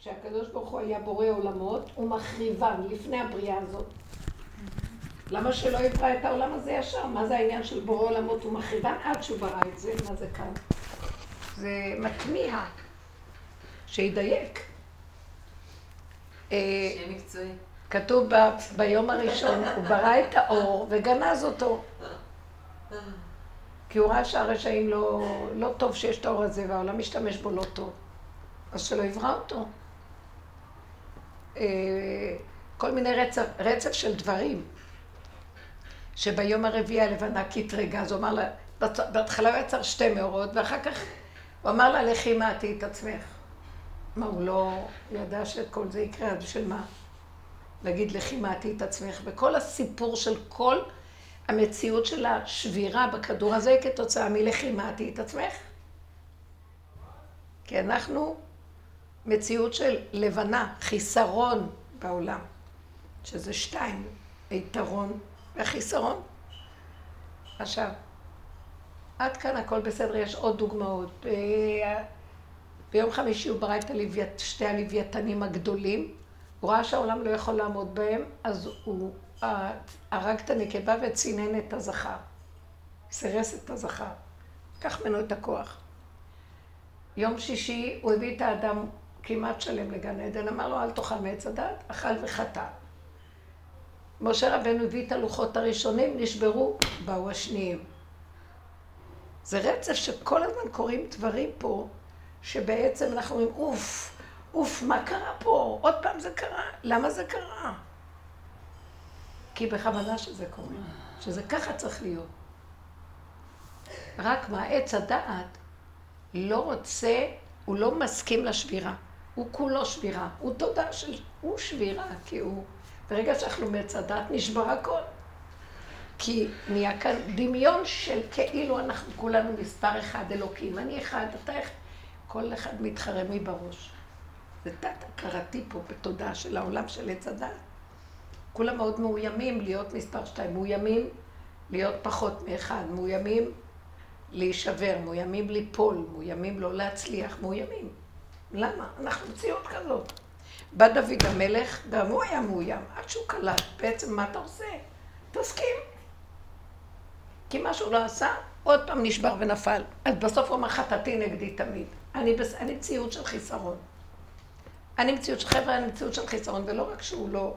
שהקדוש ברוך הוא היה בורא עולמות, הוא מחריבן לפני הבריאה הזאת. למה שלא יברא את העולם הזה ישר? מה זה העניין של בורא עולמות? הוא מחריבן עד שהוא ברא את זה, מה זה כאן? זה מטמיע, שידייק. אה, שיהיה מקצועי. כתוב ביום הראשון, הוא ברא את האור וגנז אותו. כי הוא ראה שהרשעים לא, לא טוב שיש את האור הזה והעולם משתמש בו לא טוב. אז שלא יברא אותו. אה, כל מיני רצף, רצף של דברים. שביום הרביעי הלבנה קטרגה, אז הוא אמר לה, בהתחלה הוא יצר שתי מאורות, ואחר כך הוא אמר לה, לכי מעטי את עצמך. מה, הוא לא ידע שאת כל זה יקרה, אז בשביל מה? להגיד לכי מעטי את עצמך. וכל הסיפור של כל המציאות של השבירה בכדור הזה כתוצאה מלכי מעטי את עצמך. כי אנחנו מציאות של לבנה, חיסרון בעולם, שזה שתיים, היתרון והחיסרון. עכשיו, עד כאן הכל בסדר, יש עוד דוגמאות. ביום חמישי הוא ברא את הלוויית, שתי הלוויתנים הגדולים, הוא ראה שהעולם לא יכול לעמוד בהם, אז הוא הרג את הנקבה וצינן את הזכר. סירס את הזכר. קח ממנו את הכוח. יום שישי הוא הביא את האדם כמעט שלם לגן עדן, אמר לו אל תאכל מעץ הדת, אכל וחטא. משה רבנו הביא את הלוחות הראשונים, נשברו, באו השניים. זה רצף שכל הזמן קורים דברים פה, שבעצם אנחנו אומרים, אוף, אוף, מה קרה פה? עוד פעם זה קרה. למה זה קרה? כי בכוונה שזה קורה, שזה ככה צריך להיות. רק מה, עץ הדעת לא רוצה, הוא לא מסכים לשבירה. הוא כולו שבירה. הוא תודה של... הוא שבירה, כי הוא... ברגע שאנחנו הדעת נשבר הכל. כי נהיה כאן דמיון של כאילו אנחנו כולנו מספר אחד אלוקים. אני אחד, אתה אחד. כל אחד מתחרה מי בראש. זה תת-הכרתי פה בתודעה של העולם של עץ הדת. כולם מאוד מאוימים להיות מספר שתיים, מאוימים להיות פחות מאחד, מאוימים להישבר, מאוימים ליפול, מאוימים לא להצליח, מאוימים. למה? אנחנו מציאות כזאת. בא דוד המלך, גם הוא היה מאוים, עד שהוא קלט, בעצם מה אתה עושה? תסכים. כי מה שהוא לא עשה, עוד פעם נשבר ונפל. אז בסוף הוא אמר חטאתי נגדי תמיד. אני, בס... אני מציאות של חיסרון. אני מציאות של חבר'ה, אני מציאות של חיסרון, ולא רק שהוא לא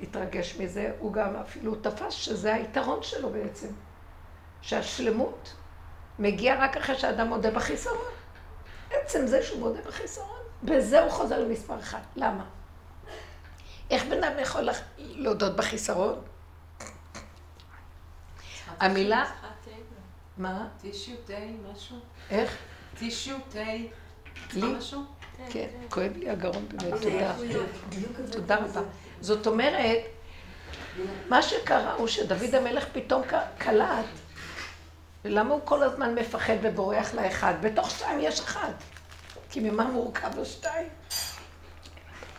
התרגש מזה, הוא גם אפילו תפס שזה היתרון שלו בעצם. שהשלמות מגיעה רק אחרי שאדם מודה בחיסרון. עצם זה שהוא מודה בחיסרון, בזה הוא חוזר למספר אחד. למה? איך בן אדם יכול להודות בחיסרון? המילה... מה? טישיו תה, משהו? איך? טישיו תה. לי? משהו? כן, כואב לי הגרון באמת, תודה. תודה רבה. זאת אומרת, מה שקרה הוא שדוד המלך פתאום קלט, למה הוא כל הזמן מפחד ובורח לאחד? בתוך שתיים יש אחד. כי ממה מורכב השתיים?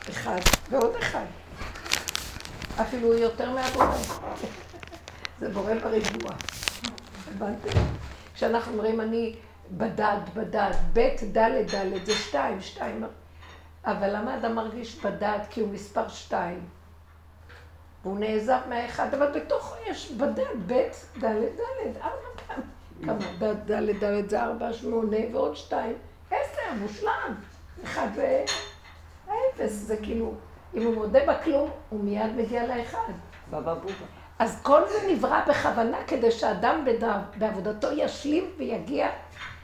אחד ועוד אחד. אפילו יותר מהבורא. זה בורא בריבוע. הבנתם? כשאנחנו אומרים אני בדד, בדד, ב', ד', ד', זה שתיים, שתיים. אבל למה אדם מרגיש בדד? כי הוא מספר שתיים. והוא נעזב מהאחד, אבל בתוכו יש בדד, ב', ד', ד', ארבע פעמים. כמה ד', ד', זה ארבע, שמונה ועוד שתיים, עשר, מושלם. אחד והאפס, זה כאילו, אם הוא מודה בכלום, הוא מיד מגיע לאחד. בבא בובה. אז כל זה נברא בכוונה כדי שאדם בעבודתו ישלים ויגיע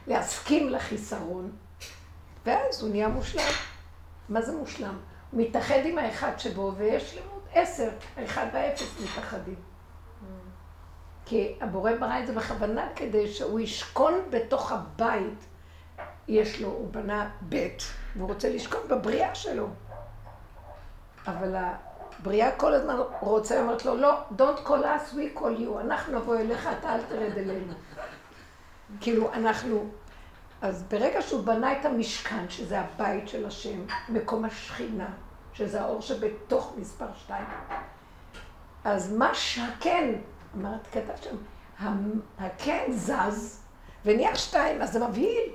להסכים לחיסרון, ואז הוא נהיה מושלם. מה זה מושלם? הוא מתאחד עם האחד שבו, ויש לימוד עשר, האחד והאפס מתאחדים. כי הבורא ברא את זה בכוונה כדי שהוא ישכון בתוך הבית. יש לו, הוא בנה בית, והוא רוצה לשכון בבריאה שלו. אבל הבריאה כל הזמן רוצה, אומרת לו, לא, don't call us, we call you, אנחנו נבוא אליך, אתה אל תרד אלינו. כאילו, אנחנו... אז ברגע שהוא בנה את המשכן, שזה הבית של השם, מקום השכינה, שזה האור שבתוך מספר שתיים, אז מה שהכן, אמרת, כתבת שם, הכן זז, ונהיה שתיים, אז זה מבהיל.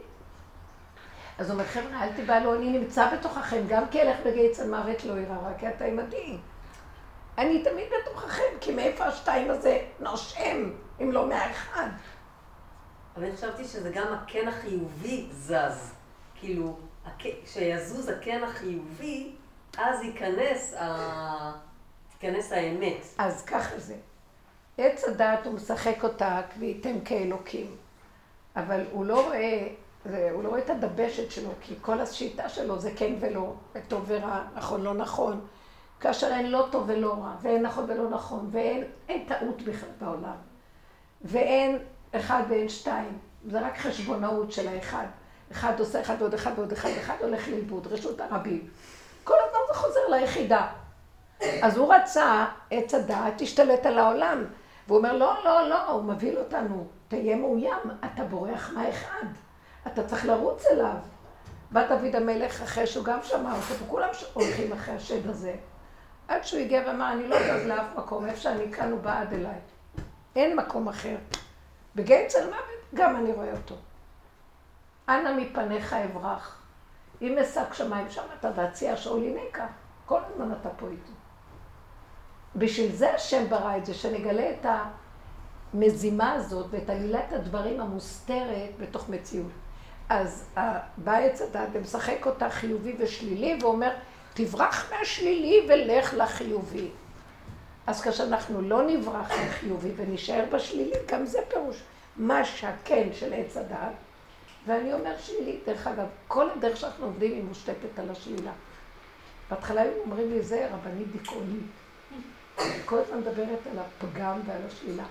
אז הוא אומר, חבר'ה, אל תיבהלו, אני נמצא בתוככם, גם כי אלך בגיא צל מוות לא ירא, רק כי אתה עמדי. אני תמיד בתוככם, כי מאיפה השתיים הזה נושם, אם לא מהאחד. אבל אני חשבתי שזה גם הקן החיובי זז. כאילו, כשיזוז הקן החיובי, אז ייכנס, ה... תיכנס האמת. אז ככה זה. עץ הדעת הוא משחק אותה, וייתם כאלוקים. אבל הוא לא רואה, הוא לא רואה את הדבשת שלו, כי כל השיטה שלו זה כן ולא, טוב ורע, נכון, לא נכון. כאשר אין לא טוב ולא רע, ואין נכון ולא נכון, ואין טעות בכלל בעולם. ואין אחד ואין שתיים. זה רק חשבונאות של האחד. אחד עושה אחד ועוד אחד ועוד אחד, אחד הולך לאיבוד, רשות הרבים. כל הזמן זה חוזר ליחידה. אז הוא רצה, עץ הדעת, תשתלט על העולם. והוא אומר, לא, לא, לא, הוא מבהיל אותנו. תהיה מאוים, אתה בורח מהאחד. אתה צריך לרוץ אליו. בא דוד המלך אחרי שהוא גם שמע אותו, וכולם הולכים אחרי השד הזה. עד שהוא הגיע ואמר, אני לא זז לאף מקום, איפה שאני כאן הוא בעד אליי. אין מקום אחר. בגיא צל מוות, גם אני רואה אותו. אנא מפניך אברח. אם אשק שמיים שמעת והציע שאול הינקה, כל הזמן אתה פה איתו. בשביל זה השם ברא את זה, שנגלה את המזימה הזאת ואת עלילת הדברים המוסתרת בתוך מציאות. אז בא עץ הדת ומשחק אותה חיובי ושלילי ואומר, תברח מהשלילי ולך לחיובי. אז כשאנחנו לא נברח מהחיובי ונשאר בשלילי, גם זה פירוש מה שהכן של עץ הדת. ואני אומר שלילי, דרך אגב, כל הדרך שאנחנו עובדים היא מושתתת על השלילה. בהתחלה היו אומרים לי, זה רבנית דיכאונית. כל הזמן מדברת על הפגם ועל השלילה.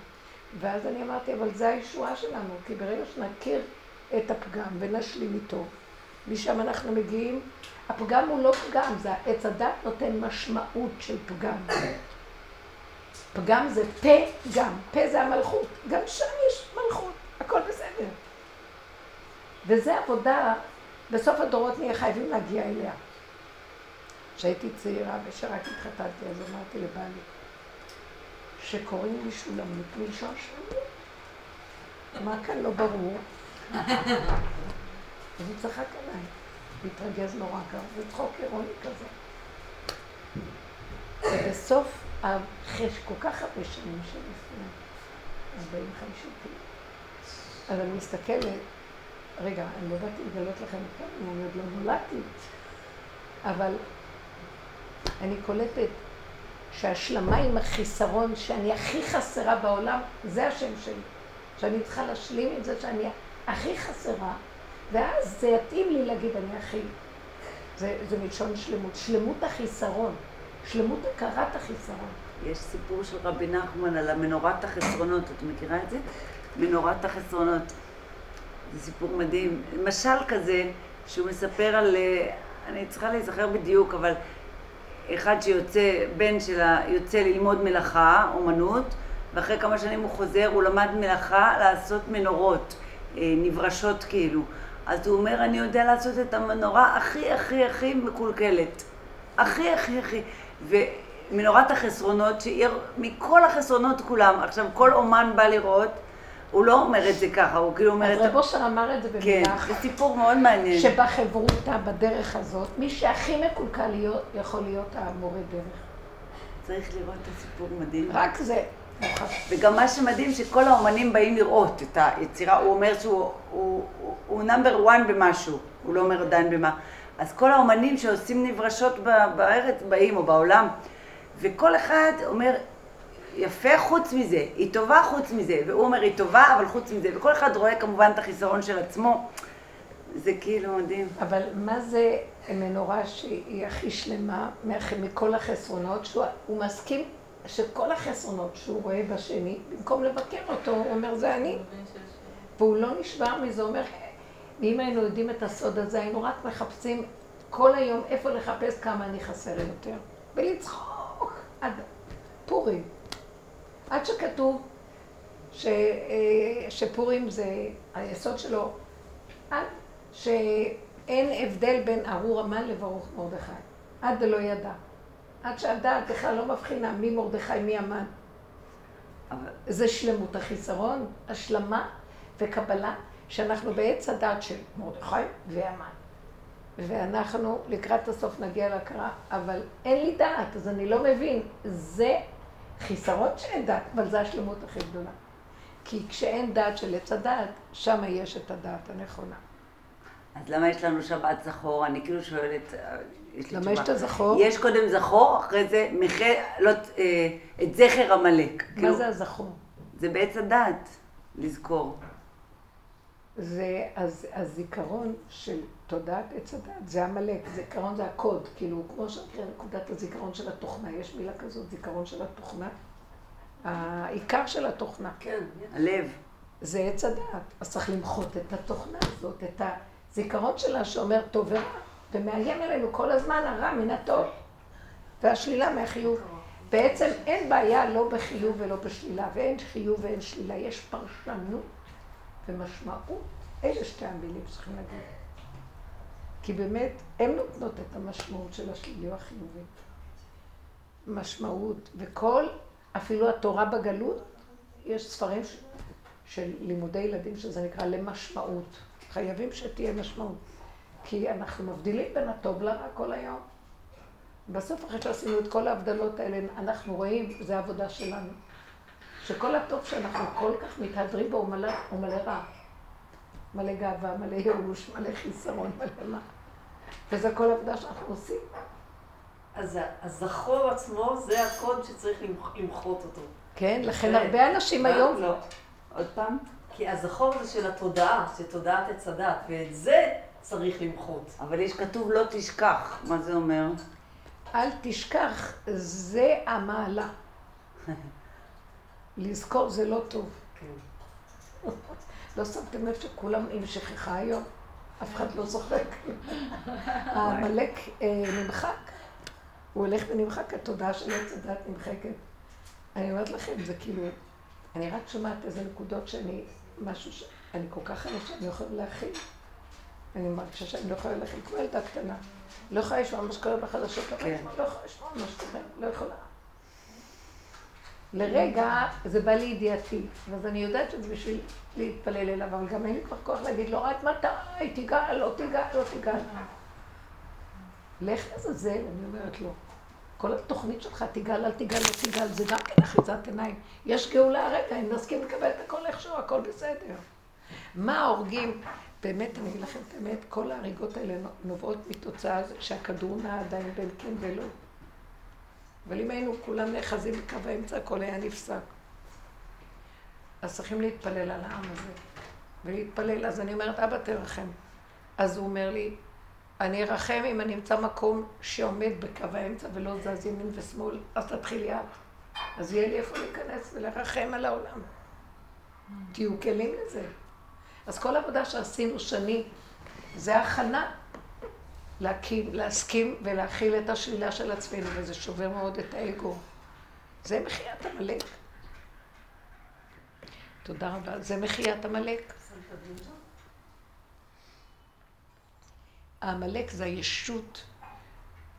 ואז אני אמרתי, אבל זה הישועה שלנו, כי ברגע שנכיר את הפגם ונשלים איתו, משם אנחנו מגיעים, הפגם הוא לא פגם, זה עץ הדת נותן משמעות של פגם. פגם זה פה גם, פה זה המלכות, גם שם יש מלכות, הכל בסדר. וזה עבודה, בסוף הדורות נהיה חייבים להגיע אליה. כשהייתי צעירה ושרק התחתנתי, אז אמרתי לבעלי, שקוראים לי שולמית מלשון שלמות. מה כאן לא ברור? אז הוא צחק עליי, והתרגז נורא ככה, זה צחוק אירוני כזה. ובסוף, אחרי כל כך הרבה שנים שלפני, 40-50 כאילו, אז אני מסתכלת, רגע, אני לא באתי לגלות לכם את אני עוד לא נולדתי, אבל אני קולטת שהשלמה עם החיסרון שאני הכי חסרה בעולם, זה השם שלי. שאני צריכה להשלים עם זה שאני הכי חסרה, ואז זה יתאים לי להגיד אני הכי. זה, זה מלשון שלמות. שלמות החיסרון. שלמות הכרת החיסרון. יש סיפור של רבי נחמן על המנורת החסרונות, את מכירה את זה? מנורת החסרונות. זה סיפור מדהים. משל כזה, שהוא מספר על, אה, אני צריכה להיזכר בדיוק, אבל אחד שיוצא, בן שלה יוצא ללמוד מלאכה, אומנות, ואחרי כמה שנים הוא חוזר, הוא למד מלאכה לעשות מנורות, אה, נברשות כאילו. אז הוא אומר, אני יודע לעשות את המנורה הכי הכי הכי מקולקלת. הכי הכי הכי. ומנורת החסרונות, שהיא מכל החסרונות כולם. עכשיו, כל אומן בא לראות, הוא לא אומר את זה ככה, הוא כאילו אומר את... אז רב אושר אמר את זה במילה כן, זה סיפור מאוד מעניין. שבחברותה, בדרך הזאת, מי שהכי מקולקל להיות, יכול להיות המורה דרך. צריך לראות את הסיפור מדהים. רק זה. וגם מה שמדהים שכל האומנים באים לראות את היצירה, הוא אומר שהוא נאמבר וואן במשהו, הוא לא אומר עדיין במה. אז כל האומנים שעושים נברשות בארץ באים או בעולם, וכל אחד אומר, יפה חוץ מזה, היא טובה חוץ מזה, והוא אומר היא טובה אבל חוץ מזה, וכל אחד רואה כמובן את החיסרון של עצמו, זה כאילו מדהים. אבל מה זה מנורה שהיא הכי שלמה מכל החסרונות, שהוא מסכים שכל החסרונות שהוא רואה בשני, במקום לבקר אותו, הוא אומר זה אני. והוא לא נשבר מזה, הוא אומר, אם היינו יודעים את הסוד הזה, היינו רק מחפשים כל היום איפה לחפש כמה אני חסר יותר, ולצחוק עד פורים. עד שכתוב ש, אה, שפורים זה, היסוד שלו, עד שאין הבדל בין ארור המן לברוך מרדכי. עד דלא ידע. עד שהדעת בכלל לא מבחינה מי מרדכי, מי המן. זה שלמות החיסרון, השלמה וקבלה, שאנחנו בעץ הדעת של מרדכי והמן. ואנחנו לקראת הסוף נגיע להכרה, אבל אין לי דעת, אז אני לא מבין. זה חיסרון שאין דעת, אבל זה השלמות הכי גדולה. כי כשאין דעת של עץ הדעת, שם יש את הדעת הנכונה. אז למה יש לנו שבת זכור? אני כאילו שואלת, אה, יש לי למה יש את הזכור? יש קודם זכור, אחרי זה מח... לא, אה, את זכר עמלק. מה כאילו, זה הזכור? זה בעץ הדעת, לזכור. זה הז, הזיכרון של תודעת עץ הדת, זה עמלק, זיכרון זה הקוד, כאילו, כמו שנקרא נקודת הזיכרון של התוכנה, יש מילה כזאת, זיכרון של התוכנה. העיקר של התוכנה. כן, הלב. זה עץ הדעת. אז צריך למחות את התוכנה הזאת, את הזיכרון שלה שאומר טוב ורע, ומאיים עלינו כל הזמן הרע מן הטוב, והשלילה מהחיוב. בעצם אין בעיה לא בחיוב ולא בשלילה, ואין חיוב ואין שלילה, יש פרשנות ומשמעות. אלה שתי המילים שצריכים להגיד. כי באמת, הן נותנות את המשמעות של השלילי החיובי. משמעות, וכל, אפילו התורה בגלות, יש ספרים ש... של לימודי ילדים שזה נקרא למשמעות. חייבים שתהיה משמעות. כי אנחנו מבדילים בין הטוב לרע כל היום. בסוף אחרי שעשינו את כל ההבדלות האלה, אנחנו רואים, זה העבודה שלנו. שכל הטוב שאנחנו כל כך מתהדרים בו הוא מלא רע. מלא גאווה, מלא ייאוש, מלא חיסרון, מלא מה. וזה כל העבודה שאנחנו עושים. אז הזכור עצמו זה הקוד שצריך למחות אותו. כן, לכן הרבה אנשים היום... לא, עוד פעם. כי הזכור זה של התודעה, של תודעת עץ הדת, ואת זה צריך למחות. אבל יש כתוב לא תשכח, מה זה אומר? אל תשכח, זה המעלה. לזכור זה לא טוב. כן. לא שמתם לב שכולם עם שכחה היום? אף אחד לא זוכר. העמלק אה, נמחק. הוא הולך ונמחק, התודעה של עץ הדת נמחקת. אני אומרת לכם, זה כאילו, אני רק שומעת איזה נקודות שאני, משהו ש... אני כל כך חייבת שאני לא יכולה להכיל. אני מרגישה שאני לא יכולה להכיל כמו ילדה קטנה. לא יכולה לשמוע מה שקורה בחדשות, לא יכולה לשמוע מה שקורה, לא יכולה. לרגע זה בא לידיעתי, אז אני יודעת שזה בשביל להתפלל אליו, אבל גם אין לי כבר כוח להגיד לו, עד מתי? תיגע, לא תיגע, לא תיגע. לך לזלזל, אני אומרת לו. כל התוכנית שלך, תיגל, אל תיגל, לא תיגל, זה גם כן אחיזת עיניים. יש גאולה הרגע, אם נסכים לקבל את הכל איכשהו, הכל בסדר. מה ההורגים? באמת, אני אגיד לכם את האמת, כל ההריגות האלה נובעות מתוצאה שהכדור נע עדיין בין כן ולא. אבל אם היינו כולם נאחזים בקו האמצע, הכל היה נפסק. אז צריכים להתפלל על העם הזה. ולהתפלל, אז אני אומרת, אבא תרחם. אז הוא אומר לי, אני ארחם אם אני אמצא מקום שעומד בקו האמצע ולא זז ימין ושמאל, אז תתחיל יד. אז יהיה לי איפה להיכנס ולרחם על העולם. תהיו כלים לזה. אז כל העבודה שעשינו שנים, זה הכנה להקים, להסכים ולהכיל את השלילה של עצמנו, וזה שובר מאוד את האגו. זה מחיית עמלק. תודה רבה. זה מחיית עמלק. העמלק זה הישות,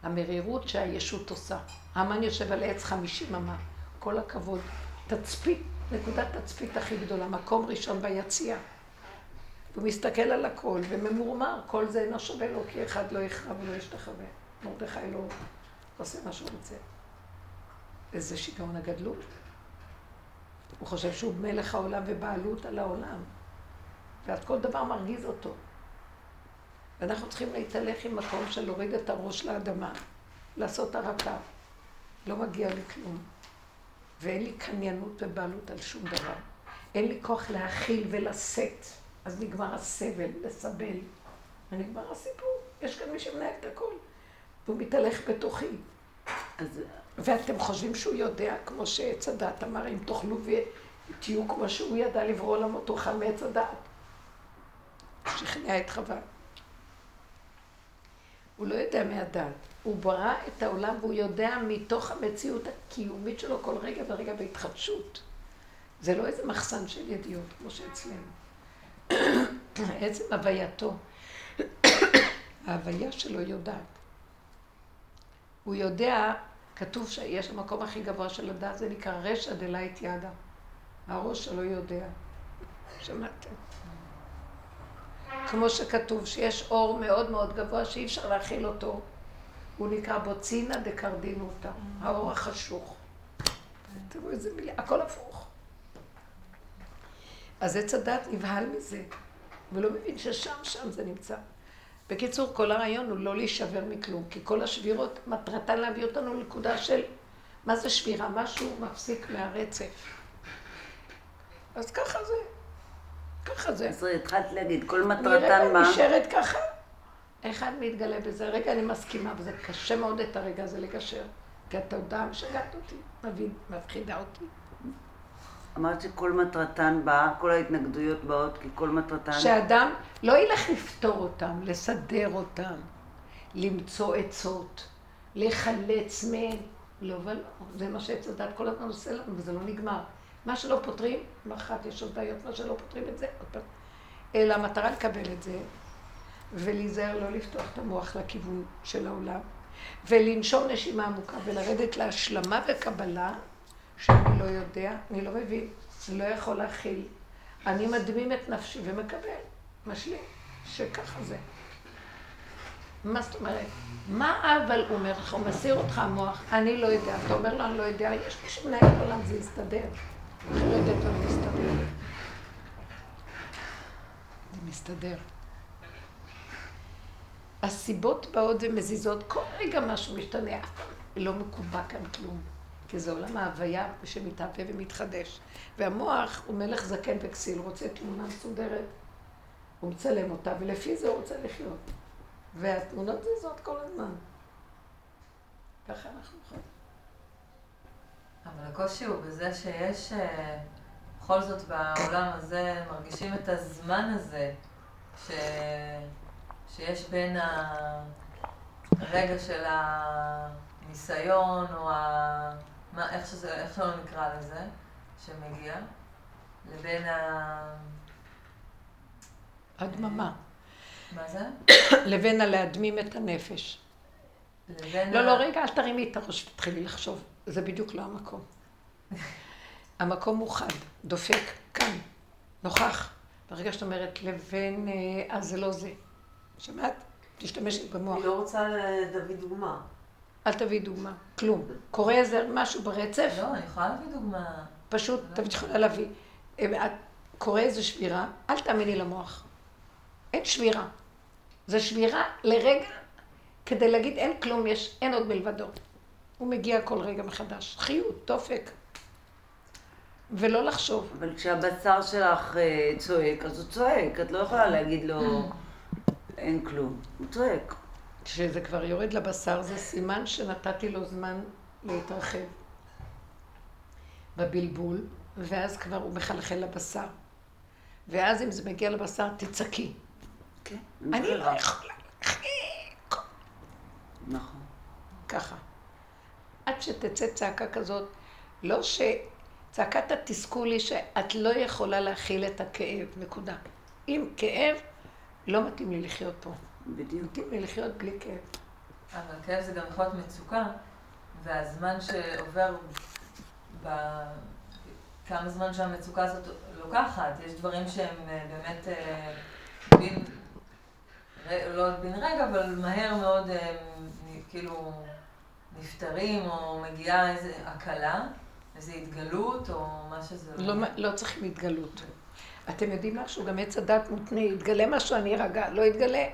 המרירות שהישות עושה. המן יושב על עץ חמישים אמה, כל הכבוד. תצפית, נקודת תצפית הכי גדולה, מקום ראשון ביציאה. הוא מסתכל על הכל וממורמר, כל זה אינו שווה לו, כי אחד לא יכרע ולא ישתחווה. מרדכי לא עושה מה שהוא רוצה. איזה שיגעון הגדלות. הוא חושב שהוא מלך העולם ובעלות על העולם. ואז כל דבר מרגיז אותו. ואנחנו צריכים להתהלך עם מקום של להוריד את הראש לאדמה, לעשות הרקה. לא מגיע לי כלום. ואין לי קניינות ובעלות על שום דבר. אין לי כוח להכיל ולשאת. אז נגמר הסבל, לסבל, ונגמר הסיפור. יש כאן מי שמנהל את הכל, והוא מתהלך בתוכי. אז... ואתם חושבים שהוא יודע, כמו שעץ הדת אמר, אם תאכלו ותהיו כמו שהוא ידע לברוא עולמו, תאכל מעץ הדת. שכנע את חווה. הוא לא יודע מהדת. הוא ברא את העולם והוא יודע מתוך המציאות הקיומית שלו כל רגע ורגע בהתחדשות. זה לא איזה מחסן של ידיעות, כמו שאצלנו. עצם הווייתו, ההוויה שלו יודעת. הוא יודע, כתוב שיש המקום הכי גבוה של הדעת, זה נקרא רשע דלית ידה. הראש שלו יודע. שמעתם? כמו שכתוב, שיש אור מאוד מאוד גבוה שאי אפשר להכיל אותו. הוא נקרא בוצינה דקרדינותא, האור החשוך. תראו איזה מילה, הכל הפוך. אז עץ הדת נבהל מזה, ולא מבין ששם, שם זה נמצא. בקיצור, כל הרעיון הוא לא להישבר מכלום, כי כל השבירות, מטרתן להביא אותנו לנקודה של מה זה שבירה? משהו מפסיק מהרצף. אז ככה זה. ככה זה. אז התחלת להגיד, כל מטרתן מה? נשארת ככה. אחד מתגלה בזה. רגע, אני מסכימה, וזה קשה מאוד את הרגע הזה לגשר. כי התודעה משגעת אותי, מבין, מפחידה אותי. אמרת שכל מטרתן באה, כל ההתנגדויות באות, כי כל מטרתן... שאדם לא ילך לפתור אותם, לסדר אותם, למצוא עצות, לחלץ מהם. לא ולא, זה מה שעץ הדת כל הזמן עושה לנו, וזה לא נגמר. מה שלא פותרים, מחרת יש עוד בעיות, מה שלא פותרים את זה, עוד פעם. אלא המטרה לקבל את זה, ולהיזהר לא לפתוח את המוח לכיוון של העולם, ולנשום נשימה עמוקה, ולרדת להשלמה וקבלה, שאני לא יודע, אני לא מבין, אני לא יכול להכיל. אני מדמים את נפשי ומקבל, משלים, שככה זה. מה זאת אומרת? מה אבל הוא אומר לך? הוא מסיר אותך המוח, אני לא יודע. אתה אומר לו, אני לא יודע, יש מי שמנהל את העולם, זה יסתדר. אחרת זה לא מסתדר. זה מסתדר. הסיבות באות ומזיזות, כל רגע משהו משתנה, אף פעם לא מקובע כאן כלום. כי זה עולם ההוויה שמתהווה ומתחדש. והמוח הוא מלך זקן וכסיל, רוצה תמונה מסודרת, הוא מצלם אותה, ולפי זה הוא רוצה לחיות. והתמונות זזות כל הזמן. ככה אנחנו חיים. אבל הקושי הוא בזה שיש, אה, בכל זאת בעולם הזה, מרגישים את הזמן הזה, ש... שיש בין הרגע של הניסיון, או ה... מה, איך, שזה, איך שלא נקרא לזה, שמגיע, לבין ה... הדממה. מה זה? לבין הלהדמים את הנפש. לבין לא, ה... לא, רגע, אל תרימי את הראש ותתחילי לחשוב. זה בדיוק לא המקום. המקום הוא חד, דופק, כאן, נוכח. ברגע שאת אומרת לבין, אה, אז זה לא זה. שמעת? תשתמשי במוח. אני לא רוצה לדוד דוגמה. אל תביאי דוגמה, כלום. קורה איזה משהו ברצף, לא, אני יכולה להביא דוגמה. פשוט, את יכולה להביא. קורה איזה שבירה, אל תאמיני למוח. אין שבירה. זה שבירה לרגע, כדי להגיד אין כלום, יש, אין עוד מלבדו. הוא מגיע כל רגע מחדש. חיות, דופק. ולא לחשוב. אבל כשהבשר שלך אה, צועק, אז הוא צועק, את לא יכולה להגיד לו, אין כלום. הוא צועק. כשזה כבר יורד לבשר, זה סימן שנתתי לו זמן להתרחב בבלבול, ואז כבר הוא מחלחל לבשר. ואז אם זה מגיע לבשר, תצעקי. כן. אני לא. יכולה. נכון. ככה. עד שתצא צעקה כזאת, לא שצעקת התסכול היא שאת לא יכולה להכיל את הכאב, נקודה. אם כאב, לא מתאים לי לחיות פה. בדיוק. מתאים לי לחיות בלי כאב. אבל כאב זה גם יכול להיות מצוקה, והזמן שעובר ב... כמה זמן שהמצוקה הזאת לוקחת, יש דברים שהם אה, באמת אה, בין, לא בן רגע, אבל מהר מאוד אה, נ- כאילו נפטרים, או מגיעה איזו הקלה, איזו התגלות, או מה שזה לא, לא צריכים התגלות. אתם יודעים משהו? גם עץ הדת מותנה, יתגלה משהו, אני ארגע, לא יתגלה.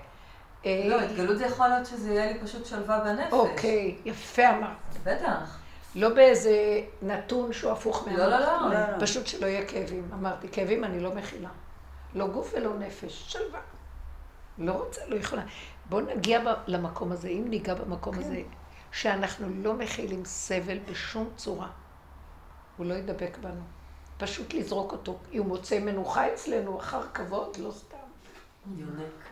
אה, לא, התגלות זה יכול להיות שזה יהיה לי פשוט שלווה בנפש. אוקיי, יפה אמרת. בטח. לא באיזה נתון שהוא הפוך לא, לא, לא. לא, לא. פשוט שלא יהיה כאבים. אמרתי, כאבים אני לא מכילה. לא גוף ולא נפש, שלווה. לא רוצה, לא יכולה. בואו נגיע למקום הזה, אם ניגע במקום כן. הזה, שאנחנו לא מכילים סבל בשום צורה. הוא לא ידבק בנו. פשוט לזרוק אותו. אם הוא מוצא מנוחה אצלנו אחר כבוד, לא.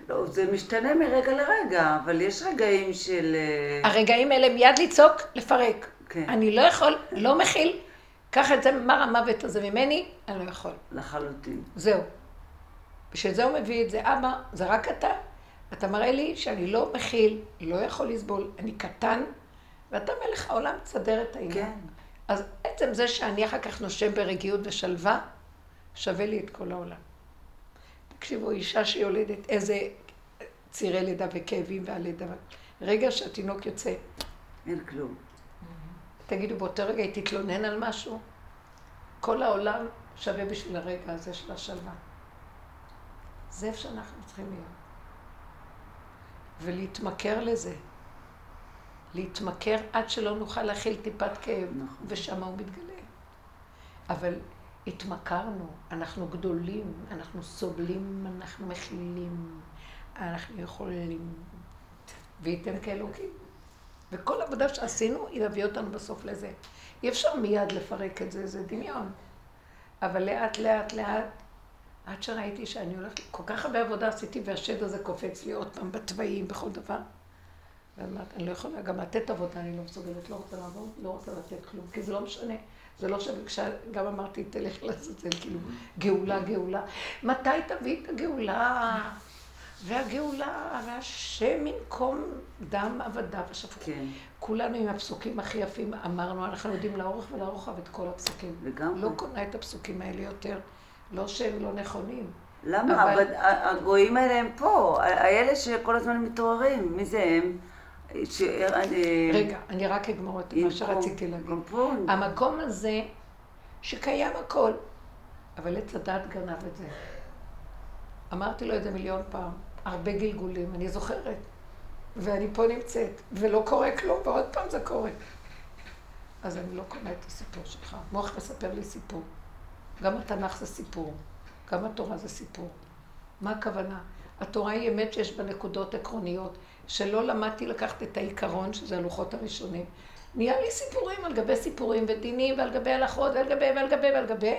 לא, זה משתנה מרגע לרגע, אבל יש רגעים של... אה, הרגעים האלה מיד לצעוק, לפרק. כן. אני לא יכול, לא מכיל, קח את זה, מר המוות הזה ממני, אני לא יכול. לחלוטין. זהו. בשביל זה הוא מביא את זה, אבא, זה רק אתה. אתה מראה לי שאני לא מכיל, לא יכול לסבול, אני קטן, ואתה מלך העולם, תסדר את העניין. כן. אז עצם זה שאני אחר כך נושם ברגיעות ושלווה, שווה לי את כל העולם. תקשיבו, אישה שיולדת, איזה צירי לידה וכאבים והלידה. רגע שהתינוק יוצא, אין כלום. תגידו, באותו רגע היא תתלונן על משהו? כל העולם שווה בשביל הרגע הזה של השלווה. זה איפה שאנחנו צריכים להיות. ולהתמכר לזה. להתמכר עד שלא נוכל להכיל טיפת כאב, נכון. ושם הוא מתגלה. אבל התמכרנו, אנחנו גדולים, אנחנו סובלים, אנחנו מכילים, אנחנו יכולים, וייתן כאלוקים. וכל עבודה שעשינו, היא להביא אותנו בסוף לזה. אי אפשר מיד לפרק את זה, זה דמיון. אבל לאט, לאט, לאט, עד שראיתי שאני הולכת, כל כך הרבה עבודה עשיתי, והשד הזה קופץ לי עוד פעם בתוואים, בכל דבר. ואמרתי, אני לא יכולה גם לתת עבודה, אני לא מסוגלת, לא רוצה לעבוד, לא רוצה לתת כלום, כי זה לא משנה. זה לא כשגם אמרתי, תלך לעזאזל, כאילו, גאולה, גאולה. מתי תביא את הגאולה? והגאולה, והשם ינקום דם עבדיו ושפכו. כן. כולנו עם הפסוקים הכי יפים אמרנו, אנחנו יודעים לאורך ולרוחב את כל הפסוקים. לגמרי. לא קונה את הפסוקים האלה יותר. לא שהם לא נכונים. למה? אבל- אבל הגויים האלה הם פה. האלה שכל הזמן מתעוררים. מי זה הם? ש- רגע, אני רק אגמור את מה שרציתי להגיד. קומפון. המקום הזה, שקיים הכל, אבל עץ הדת גנב את זה. אמרתי לו את זה מיליון פעם, הרבה גלגולים, אני זוכרת. ואני פה נמצאת, ולא קורה כלום, ועוד פעם זה קורה. אז אני לא קונה את הסיפור שלך. מוח מספר לי סיפור. גם התנ"ך זה סיפור, גם התורה זה סיפור. מה הכוונה? התורה היא אמת שיש בה נקודות עקרוניות, שלא למדתי לקחת את העיקרון, שזה הלוחות הראשונים. נהיה לי סיפורים על גבי סיפורים ודינים ועל גבי הלכות ועל גבי ועל גבי ועל גבי.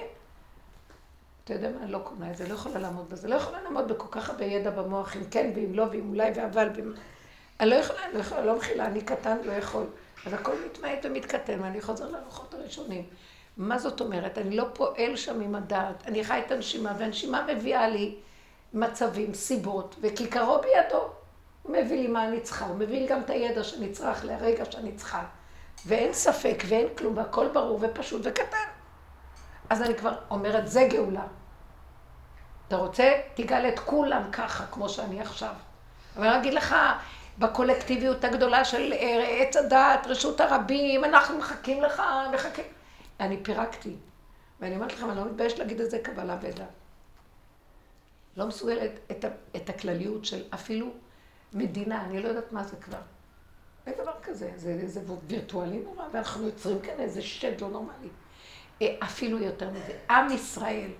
אתה יודע מה, אני לא קונה את זה, לא יכולה לעמוד בזה. לא יכולה לעמוד בכל כך הרבה ידע במוח, אם כן ואם לא ואם אולי ואבל. ואם... אני לא יכולה, אני לא יכולה, לא מכילה, אני קטן, לא יכול. אז הכל מתמעט ומתקטן, ואני חוזר ללוחות הראשונים. מה זאת אומרת? אני לא פועל שם עם הדעת, אני חי את הנשימה, והנשימה מביאה לי מצבים, סיבות, וכיכרו בידו. הוא מביא לי מה אני צריכה, הוא מביא לי גם את הידע שנצרך לרגע שאני צריכה. ואין ספק ואין כלום, והכל ברור ופשוט וקטן. אז אני כבר אומרת, זה גאולה. אתה רוצה? תגאל את כולם ככה, כמו שאני עכשיו. אבל אני אגיד לך, בקולקטיביות הגדולה של אה, עץ הדעת, רשות הרבים, אנחנו מחכים לך, מחכים. אני פירקתי. ואני אומרת לכם, אני לא מתביישת להגיד את זה קבלה ודעת. לא מסוגלת את, את הכלליות של אפילו מדינה, אני לא יודעת מה זה כבר. אין דבר כזה, זה, זה וירטואלי נורא, ואנחנו יוצרים כאן איזה שד לא נורמלי. אה, אפילו יותר מזה, עם ישראל.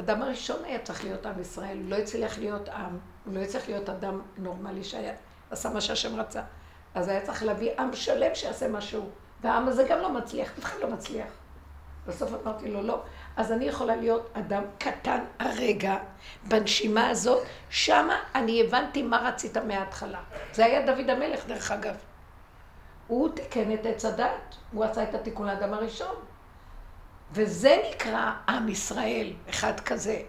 אדם הראשון היה צריך להיות עם ישראל, הוא לא הצליח להיות עם, הוא לא הצליח להיות אדם נורמלי שהיה, עשה מה שהשם רצה. אז היה צריך להביא עם שלם שיעשה משהו, והעם הזה גם לא מצליח, אף אחד לא מצליח. בסוף אמרתי לו, לא. אז אני יכולה להיות אדם קטן הרגע, בנשימה הזאת, שמה אני הבנתי מה רצית מההתחלה. זה היה דוד המלך, דרך אגב. הוא תיקן את עץ הדת, הוא עשה את התיקון לאדם הראשון. וזה נקרא עם ישראל, אחד כזה.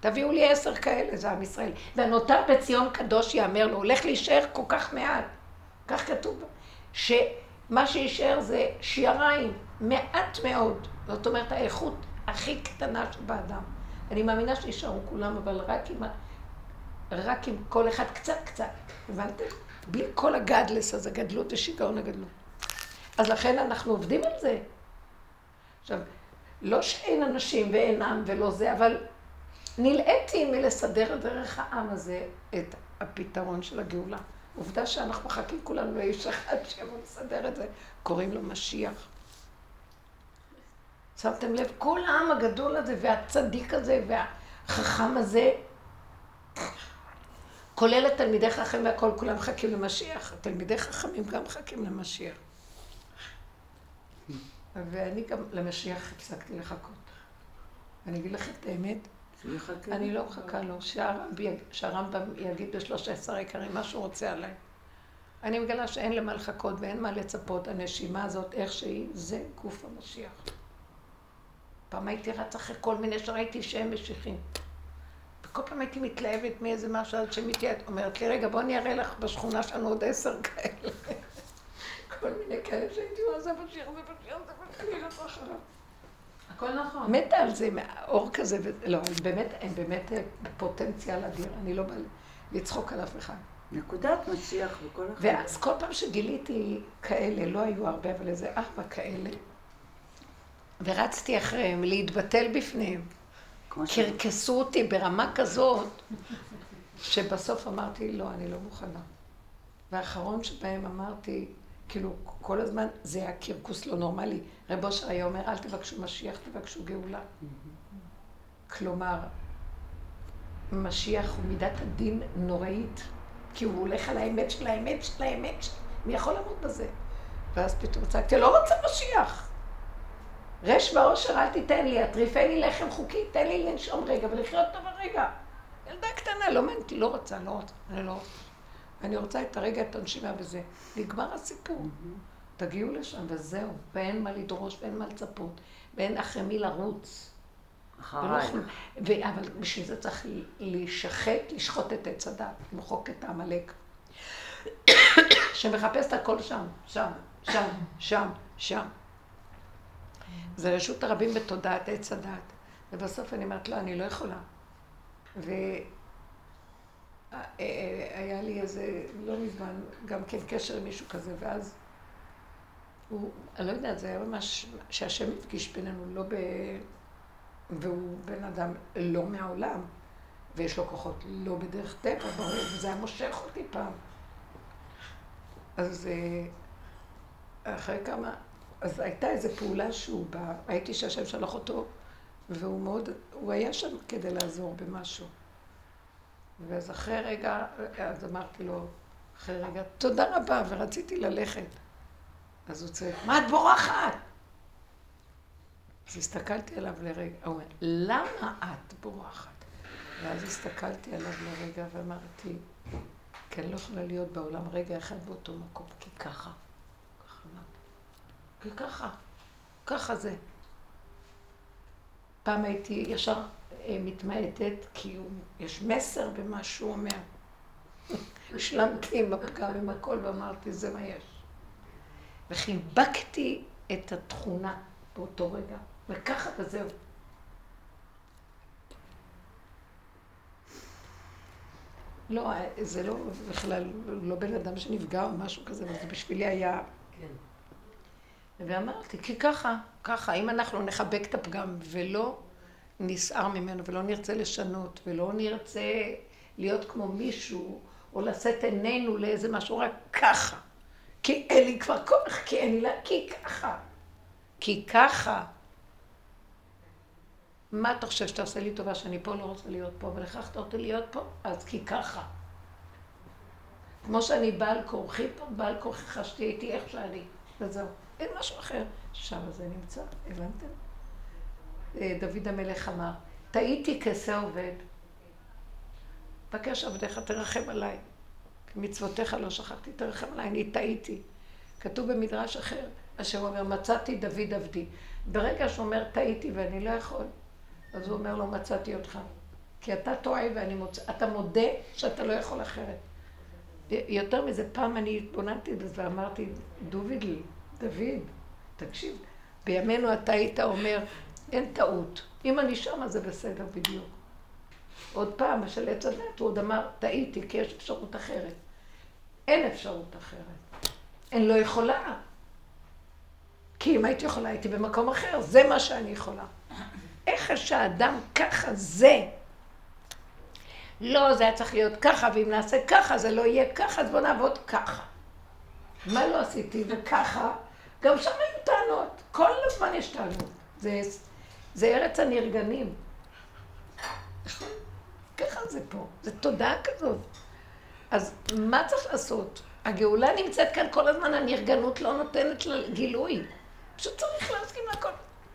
תביאו לי עשר כאלה, זה עם ישראל. והנותר בציון קדוש יאמר לו, הולך להישאר כל כך מעט. כך כתוב, שמה שיישאר זה שיעריים, מעט מאוד. זאת אומרת, האיכות הכי קטנה שבאדם. אני מאמינה שישארו כולם, אבל רק עם, רק עם כל אחד קצת קצת, הבנתם? בלי כל הגדלס הזה, גדלות ושיגעון הגדלות. אז לכן אנחנו עובדים על זה. עכשיו, לא שאין אנשים ואין עם ולא זה, אבל נלאיתי מלסדר דרך העם הזה את הפתרון של הגאולה. עובדה שאנחנו מחכים כולנו לאיש אחד שיבוא לסדר את זה, קוראים לו משיח. שמתם לב, כל העם הגדול הזה והצדיק הזה והחכם הזה, כולל התלמידי חכמים והכל, כולם מחכים למשיח. התלמידי חכמים גם מחכים למשיח. ואני גם למשיח הפסקתי לחכות. אני אגיד לכם את האמת. אני לא מחכה לו, שהרמב"ם יג- שהרמב"ם יגיד בשלושה עשר העיקרים מה שהוא רוצה עליי. אני מגלה שאין למה לחכות ואין מה לצפות, הנשימה הזאת, איך שהיא, זה גוף המשיח. פעם הייתי רץ אחרי כל מיני שראיתי שהם משיחים. וכל פעם הייתי מתלהבת מאיזה משהו עד שמתייעץ, אומרת לי, רגע, בוא אני אראה לך בשכונה שלנו עוד עשר כאלה. כל מיני כאלה שהייתי אומרת, זה משיח, זה משיח, זה משיח, אני לא אחריו. הכל נכון. מתה על זה, אור כזה. לא, הם באמת, הם באמת אה, פוטנציאל אדיר, אני לא באה לצחוק על אף אחד. נקודת משיח וכל אחד. ואז כל פעם שגיליתי כאלה, לא היו הרבה, אבל איזה ארבע כאלה, ורצתי אחריהם להתבטל בפניהם. כמו ש- קרקסו אותי ברמה כזאת, שבסוף אמרתי, לא, אני לא מוכנה. והאחרון שבהם אמרתי, כאילו, כל הזמן זה היה קרקוס לא נורמלי. רב אושר היה אומר, אל תבקשו משיח, תבקשו גאולה. כלומר, משיח הוא מידת הדין נוראית, כי הוא הולך על האמת של האמת של האמת של... מי יכול לעמוד בזה? ואז פתאום צעקתי, לא רוצה משיח. רש ועושר אל תיתן לי, הטריפני לחם חוקי, תן לי לנשום רגע ולחיות טוב הרגע. ילדה קטנה, לא מעניין אותי, לא רוצה, לא רוצה, אני לא רוצה. אני רוצה את הרגע, את הנשימה וזה. נגמר הסיפור. תגיעו לשם וזהו, ואין מה לדרוש ואין מה לצפות, ואין אחרי מי לרוץ. אחריי. ו- אבל בשביל זה צריך להישחט, לשחוט את עץ הדת, למחוק את העמלק. שמחפש את הכל שם, שם, שם, שם, שם. זה רשות הרבים בתודעת עץ הדת. ובסוף אני אומרת, לא, אני לא יכולה. והיה לי איזה, לא מזמן, גם כן קשר עם מישהו כזה, ואז הוא, אני לא יודעת, זה היה ממש, שהשם הפגיש בינינו, לא ב... והוא בן אדם לא מהעולם, ויש לו כוחות לא בדרך טבע, ברור, וזה היה מושך אותי פעם. אז אה, אחרי כמה, אז הייתה איזו פעולה שהוא בא, ראיתי שהשם שלח אותו, והוא מאוד, הוא היה שם כדי לעזור במשהו. ואז אחרי רגע, אז אמרתי לו, אחרי רגע, תודה רבה, ורציתי ללכת. אז הוא צועק, מה את בורחת? אז הסתכלתי עליו לרגע, הוא אומר, למה את בורחת? ואז הסתכלתי עליו לרגע ואמרתי, כי אני לא יכולה להיות בעולם רגע אחד באותו מקום, כי ככה. כי ככה. ככה זה. פעם הייתי ישר אה, מתמעטת, כי הוא, יש מסר במה שהוא אומר. השלמתי עם הפגם, עם הכל, ואמרתי, זה מה יש. וחיבקתי את התכונה באותו רגע, וככה וזהו. לא, זה לא בכלל, לא בן אדם שנפגע או משהו כזה, אבל זה בשבילי היה... כן. ואמרתי, כי ככה, ככה, אם אנחנו נחבק את הפגם ולא נסער ממנו ולא נרצה לשנות ולא נרצה להיות כמו מישהו או לשאת עינינו לאיזה משהו, רק ככה. כי אין לי כבר כוח, כי אין לי לה, כי ככה. כי ככה. מה אתה חושב שאתה עושה לי טובה שאני פה לא רוצה להיות פה, ולכך אותי להיות פה? אז כי ככה. כמו שאני בעל כורחי פה, בעל כורחך שתהיה איתי איך שאני, וזהו. אין משהו אחר. שם זה נמצא, הבנתם? אה, דוד המלך אמר, טעיתי כשה עובד. בקש עבדיך, תרחם עליי. מצוותיך לא שכחתי, תרחם עליי, אני טעיתי. כתוב במדרש אחר, אשר הוא אומר, מצאתי דוד עבדי. ברגע שהוא אומר, טעיתי ואני לא יכול, אז הוא אומר לו, מצאתי אותך. כי אתה טועה ואני מוצא, אתה מודה שאתה לא יכול אחרת. יותר מזה, פעם אני התבוננתי בזה ואמרתי, דוביד לי, דוד, תקשיב, בימינו אתה היית אומר, אין טעות. אם אני שמה זה בסדר בדיוק. עוד פעם, של עץ הדת, הוא עוד אמר, טעיתי, כי יש אפשרות אחרת. אין אפשרות אחרת. אני לא יכולה. כי אם הייתי יכולה, הייתי במקום אחר. זה מה שאני יכולה. איך שהאדם ככה זה? לא, זה היה צריך להיות ככה, ואם נעשה ככה, זה לא יהיה ככה, אז בוא נעבוד ככה. מה לא עשיתי? וככה, גם שם היו טענות. כל הזמן יש טענות. זה, זה ארץ הנרגנים. נכון? ככה זה פה. זה תודעה כזאת. אז מה צריך לעשות? הגאולה נמצאת כאן כל הזמן, הנרגנות לא נותנת לה גילוי. פשוט צריך להסכים לכל.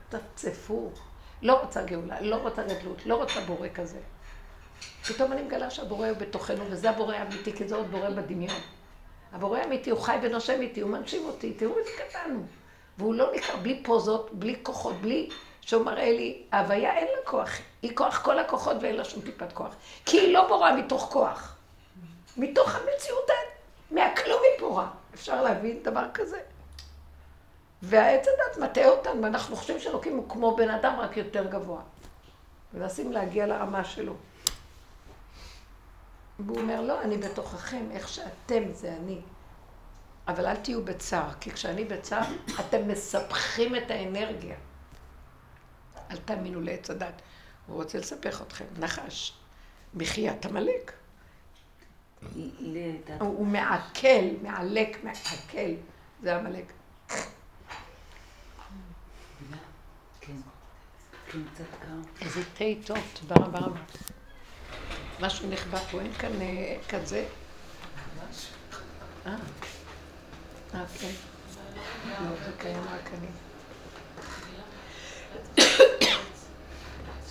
תצפו. לא רוצה גאולה, לא רוצה גדלות, לא רוצה בורא כזה. פתאום אני מגלה שהבורא הוא בתוכנו, וזה הבורא האמיתי, כי זה עוד בורא בדמיון. הבורא האמיתי, הוא חי ונושם איתי, הוא מנשים אותי, תראו איזה קטן הוא. והוא לא ניכר בלי פוזות, בלי כוחות, בלי שהוא מראה לי, ההוויה אין לה כוח, היא כוח כל הכוחות ואין לה שום טיפת כוח. כי היא לא בורא מתוך כוח. מתוך המציאות, מהכלום היא בורא. אפשר להבין דבר כזה? והעץ הדת מטעה אותנו, ואנחנו חושבים שאלוקים הוא כמו בן אדם, רק יותר גבוה. מנסים להגיע לרמה שלו. והוא אומר, לא, אני בתוככם, איך שאתם זה אני. אבל אל תהיו בצער, כי כשאני בצער, אתם מספחים את האנרגיה. אל תאמינו לעץ הדת. הוא רוצה לספח אתכם. נחש, מחיית עמלק. הוא מעכל, מעלק, מעכל. זה עמלק. כן. כן. איזה תה טוב, תודה רבה רבה. משהו נכבה פה, אין כאן אה, כזה. אה, אה, כן. לא, זה קיים רק אני.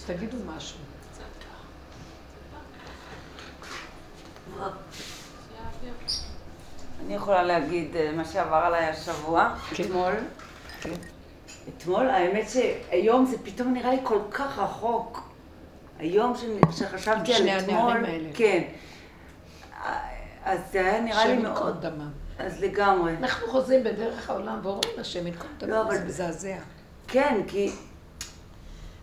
תגידו משהו. אני יכולה להגיד אה, מה שעבר עליי השבוע, כן. אתמול. כן. אתמול, האמת שהיום זה פתאום נראה לי כל כך רחוק. היום שחשבתי על אתמול. כן. אז זה היה נראה לי השם ייקום מאוד, דמם. אז לגמרי. אנחנו חוזרים בדרך העולם ואומרים השם ייקום לא, דמם, אבל- זה מזעזע. כן, כי...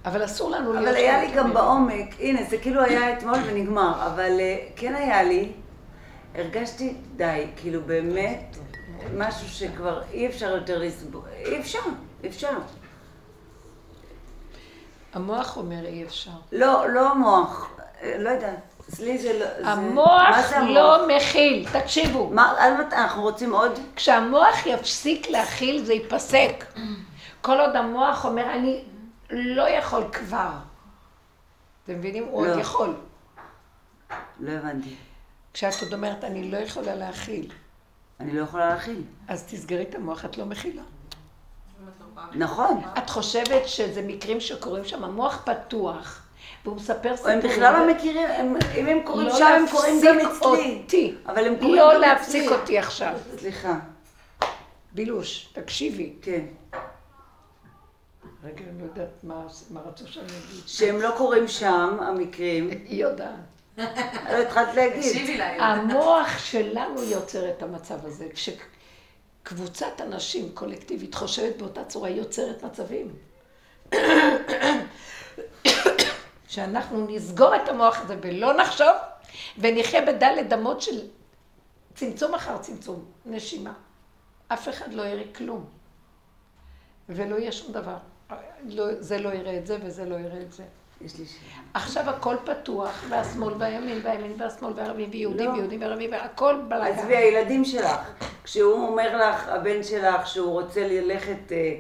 אבל אסור לנו להיות... אבל היה לי גם. בעומק, הנה, זה כאילו היה אתמול ונגמר, אבל אה, כן היה לי, הרגשתי, די, כאילו באמת, משהו שכבר אי אפשר יותר לסבול, אי אפשר, אי אפשר. המוח אומר אי אפשר. לא, לא המוח, אה, לא יודעת, אצלי זה לא... המוח זה המוח? לא מכיל, תקשיבו. מה, אנחנו רוצים עוד? כשהמוח יפסיק להכיל זה ייפסק. כל עוד המוח אומר, אני לא יכול כבר. אתם מבינים? הוא לא. עוד יכול. לא הבנתי. כשאת עוד אומרת, אני לא יכולה להכיל, אני לא יכולה להכיל. אז תסגרי את המוח, את לא מכילה. נכון. את חושבת שזה מקרים שקורים שם, המוח פתוח, והוא מספר הם סיפורים. בכלל לא מכירים, הם- אם הם קוראים לא שם, הם קוראים גם להפסיק אצלי. אבל הם קוראים לא גם להפסיק אצלי. אותי עכשיו. סליחה, בילוש, תקשיבי. כן. רגע, אני לא יודעת מה, רצו שאני אגיד. שהם לא קוראים שם, המקרים. היא יודעת. לא התחלת להגיד. תקשיבי לה. המוח שלנו יוצר את המצב הזה. כשקבוצת אנשים קולקטיבית חושבת באותה צורה, היא יוצרת מצבים. שאנחנו נסגור את המוח הזה ולא נחשוב, ונחיה בדלת אמות של צמצום אחר צמצום, נשימה. אף אחד לא יראה כלום. ולא יהיה שום דבר. לא, זה לא יראה את זה וזה לא יראה את זה. יש לי שאלה. עכשיו הכל פתוח, והשמאל והימין, והימין והשמאל, והערבים ויהודים, לא. ויהודים וערבים, והכל בלגן. עזבי, הילדים שלך, כשהוא אומר לך, הבן שלך, שהוא רוצה ללכת אה,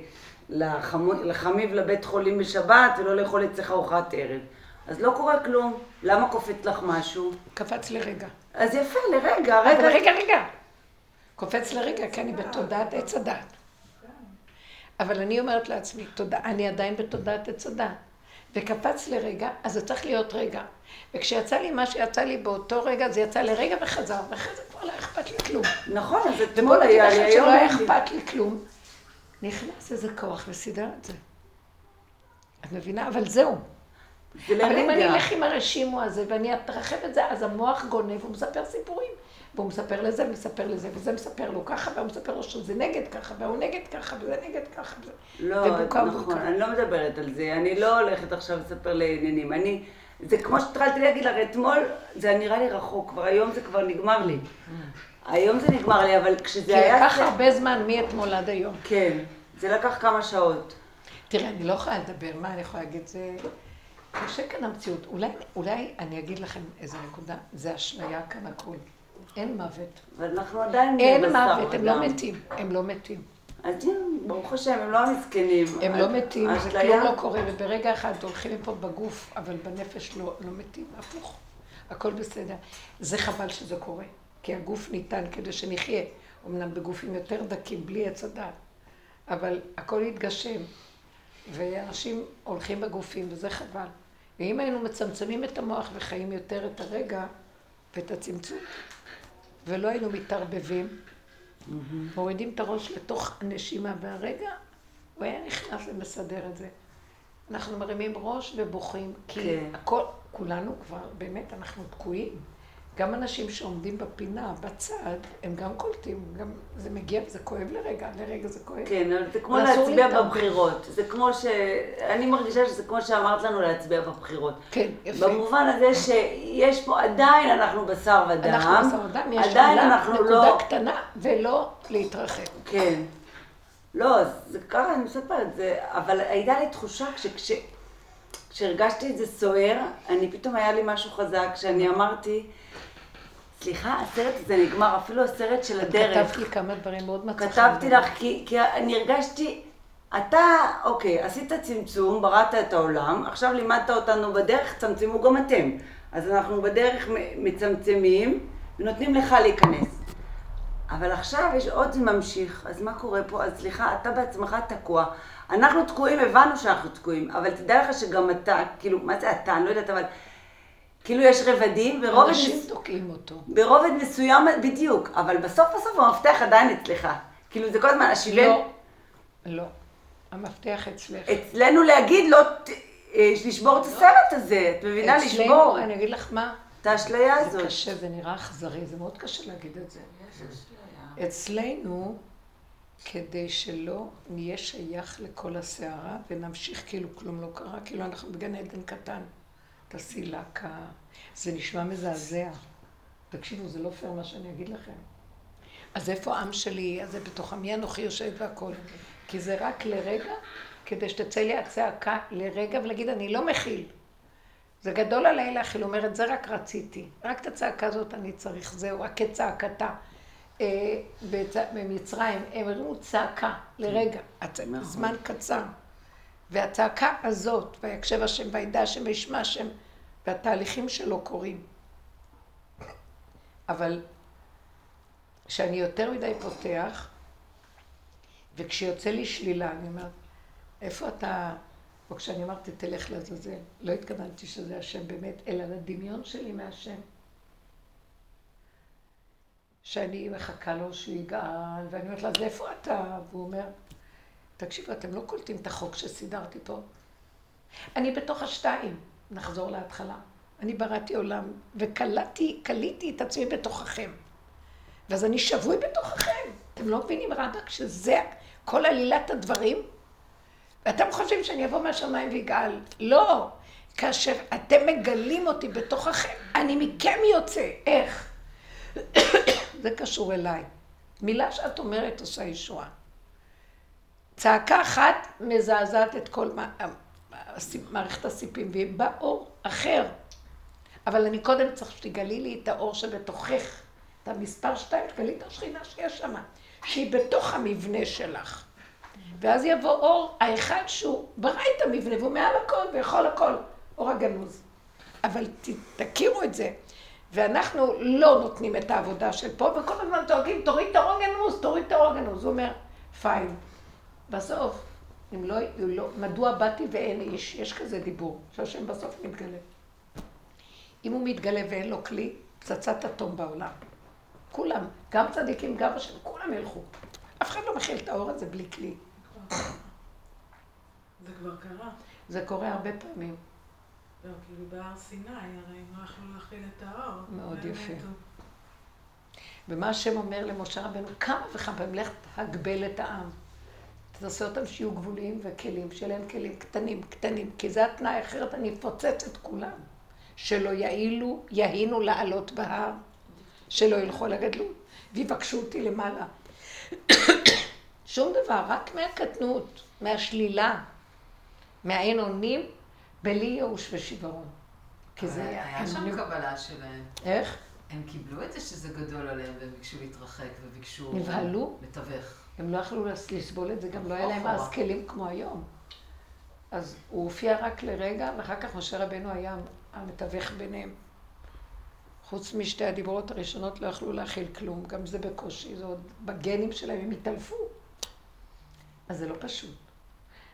לחמיב לבית חולים בשבת ולא לאכול אצלך ארוחת ערב, אז לא קורה כלום. למה קופץ לך משהו? קפץ לרגע. אז יפה, לרגע, אבל רגע. רגע, רגע. קופץ לרגע, כי אני בתודעת עץ הדת. אבל אני אומרת לעצמי, תודה, אני עדיין בתודעת עץ הדת. וקפץ לרגע, אז זה צריך להיות רגע. וכשיצא לי מה שיצא לי באותו רגע, זה יצא לרגע וחזר, ואחרי זה כבר לא אכפת לי כלום. נכון, אז אתמול היה לי, היום שלא היה. אכפת לי כלום. נכנס איזה כוח וסידר את זה. את מבינה? אבל זהו. זה אבל אם אני. אלך עם הרשימו הזה ואני אתרחב את זה, אז המוח גונב, הוא מספר סיפורים. והוא מספר לזה, ומספר לזה, וזה מספר לו ככה, והוא מספר לו שזה נגד ככה, והוא נגד ככה, וזה נגד ככה. וזה... לא, ובוקה נכון, ובוקה. אני לא מדברת על זה, אני לא הולכת עכשיו לספר לעניינים, אני, זה כמו שהתחלתי להגיד לך, אתמול זה נראה לי רחוק, כבר היום זה כבר נגמר לי. היום זה נגמר לי, אבל כשזה כי היה... לקח הרבה זמן מאתמול עד היום. כן, זה לקח כמה שעות. תראה, אני לא יכולה לדבר, מה אני יכולה להגיד? זה קשה כאן המציאות. אולי, אולי אני אגיד לכם איזה נקודה, זה אשליה כאן הכול. אין מוות. אבל אנחנו עדיין אין מוות, הם לא. מתים. הם לא מתים. אז ברוך השם, הם לא המסכנים. הם לא מתים, האשליה- וכלום לא קורה, וברגע אחד הולכים מפה בגוף, אבל בנפש לא, לא מתים, הפוך. הכל בסדר. זה חבל שזה קורה, כי הגוף ניתן כדי שנחיה, אמנם בגופים יותר דקים, בלי עץ הדעת, אבל הכל יתגשם, ואנשים הולכים בגופים, וזה חבל. ואם היינו מצמצמים את המוח וחיים יותר את הרגע ואת הצמצום, ולא היינו מתערבבים, מורידים את הראש לתוך הנשימה והרגע, הוא היה נכנס ומסדר את זה. אנחנו מרימים ראש ובוכים, כי כן. הכל, כולנו כבר, באמת, אנחנו תקועים. גם אנשים שעומדים בפינה, בצד, הם גם קולטים, גם זה מגיע וזה כואב לרגע, לרגע זה כואב. כן, אבל זה כמו להצביע. בבחירות. זה כמו ש... אני מרגישה שזה כמו שאמרת לנו להצביע בבחירות. כן, יפה. במובן הזה שיש פה, עדיין אנחנו בשר ודם. אנחנו בשר ודם, יש עדיין אנחנו נקודה לא... קטנה, ולא להתרחב. כן. לא, זה ככה, אני מספרת, זה... אבל הייתה לי תחושה כש... כשהרגשתי את זה סוער, אני פתאום היה לי משהו חזק, שאני אמרתי, סליחה, הסרט הזה נגמר, אפילו הסרט של הדרך. כתבת לי כמה דברים מאוד מצליחים. כתבתי לך, כי, כי אני הרגשתי, אתה, אוקיי, עשית צמצום, בראת את העולם, עכשיו לימדת אותנו בדרך, צמצמו גם אתם. אז אנחנו בדרך מצמצמים ונותנים לך להיכנס. אבל עכשיו יש עוד זה ממשיך, אז מה קורה פה? אז סליחה, אתה בעצמך תקוע. אנחנו תקועים, הבנו שאנחנו תקועים, אבל תדע לך שגם אתה, כאילו, מה זה אתה? אני לא יודעת, אבל כאילו יש רבדים, ורובד... אנשים מס- תוקעים אותו. ברובד מסוים, בדיוק, אבל בסוף בסוף המפתח עדיין אצלך. כאילו זה כל הזמן, השיבל... לא, לא. המפתח אצלך. אצלנו להגיד ת- אה, לשבור את הסרט הזה, את מבינה? לשבור אצלנו, אני אגיד לך מה, את האשליה זה הזאת. קשה, זה נראה אכזרי, זה מאוד קשה להגיד את זה. אצלנו, כדי שלא נהיה שייך לכל הסערה ונמשיך כאילו כלום לא קרה, כאילו אנחנו בגן עדן קטן. תעשי לקה, זה נשמע מזעזע. תקשיבו, זה לא פייר מה שאני אגיד לכם. אז איפה העם שלי, אז זה בתוך עמי אנוכי יושבת והכל. כי זה רק לרגע, כדי שתצא לי הצעקה לרגע ולהגיד, אני לא מכיל. זה גדול עליי להכיל, אומרת, זה רק רציתי. רק את הצעקה הזאת אני צריך, זהו, רק כצעקתה. אה, בצ- במצרים הם הרימו צעקה לרגע, נכון. זמן קצר. והצעקה הזאת, ויקשב השם וידע השם וישמע השם, והתהליכים שלו קורים. אבל כשאני יותר מדי פותח, וכשיוצא לי שלילה, אני אומרת, איפה אתה... או כשאני אמרתי, תלך לעזאזל, לא התכוונתי שזה השם באמת, אלא לדמיון שלי מהשם. שאני מחכה לו שהוא יגאל, ואני אומרת לה, אז איפה אתה? והוא אומר, תקשיבו, אתם לא קולטים את החוק שסידרתי פה. אני בתוך השתיים, נחזור להתחלה. אני בראתי עולם, וקלטתי, קליתי את עצמי בתוככם. ואז אני שבוי בתוככם. אתם לא מבינים, רבאק, שזה כל עלילת הדברים? ואתם חושבים שאני אבוא מהשמיים ויגאל. לא. כאשר אתם מגלים אותי בתוככם, אני מכם יוצא. איך? זה קשור אליי. מילה שאת אומרת עושה ישועה. צעקה אחת מזעזעת את כל מה- מערכת הסיפים, והיא בא אור אחר. אבל אני קודם צריך שתגלי לי את האור שבתוכך, את המספר שתיים, תגלי את השכינה שיש שם, שהיא בתוך המבנה שלך. ואז יבוא אור, האחד שהוא ברא את המבנה, והוא מעל הכל ויכול הכל, אור הגנוז. אבל תכירו את זה. ואנחנו לא נותנים את העבודה של פה, וכל הזמן דואגים, תוריד את האור הגנוז, תוריד את האור הגנוז. הוא אומר, פיין. בסוף, אם לא, לא, מדוע באתי ואין איש? יש כזה דיבור, שהשם בסוף מתגלה. אם הוא מתגלה ואין לו כלי, פצצת אטום בעולם. כולם, גם צדיקים, גם השם, כולם ילכו. אף אחד לא מכיל את האור הזה בלי כלי. זה כבר קרה. זה קורה הרבה פעמים. לא, כאילו בהר סיני, הרי הם לא יכלו להכיל את האור. מאוד יפה. ומה השם אומר למשה רבנו, כמה וכמה פעמים, לך תגבל את העם. תעשה אותם שיהיו גבוליים וכלים, שיהיה להם כלים קטנים, קטנים, כי זה התנאי, אחרת אני אפוצץ את כולם. שלא יעילו, יהינו לעלות בהר, שלא ילכו על הגדלות, ויבקשו אותי למעלה. שום דבר, רק מהקטנות, מהשלילה, מהאין אונים, בלי ייאוש ושיוורון. כי זה... היה הם שם קבלה שלהם. איך? הם קיבלו את זה שזה גדול עליהם והם ביקשו להתרחק וביקשו... נבהלו? לתווך. הם לא יכלו לס- לסבול את זה, גם לא היה להם. אז כלים כמו היום. אז הוא הופיע רק לרגע, ואחר כך משה רבנו היה המתווך ביניהם. חוץ משתי הדיברות הראשונות לא יכלו להכיל כלום, גם זה בקושי, זה עוד בגנים שלהם, הם התעלפו. אז זה לא פשוט.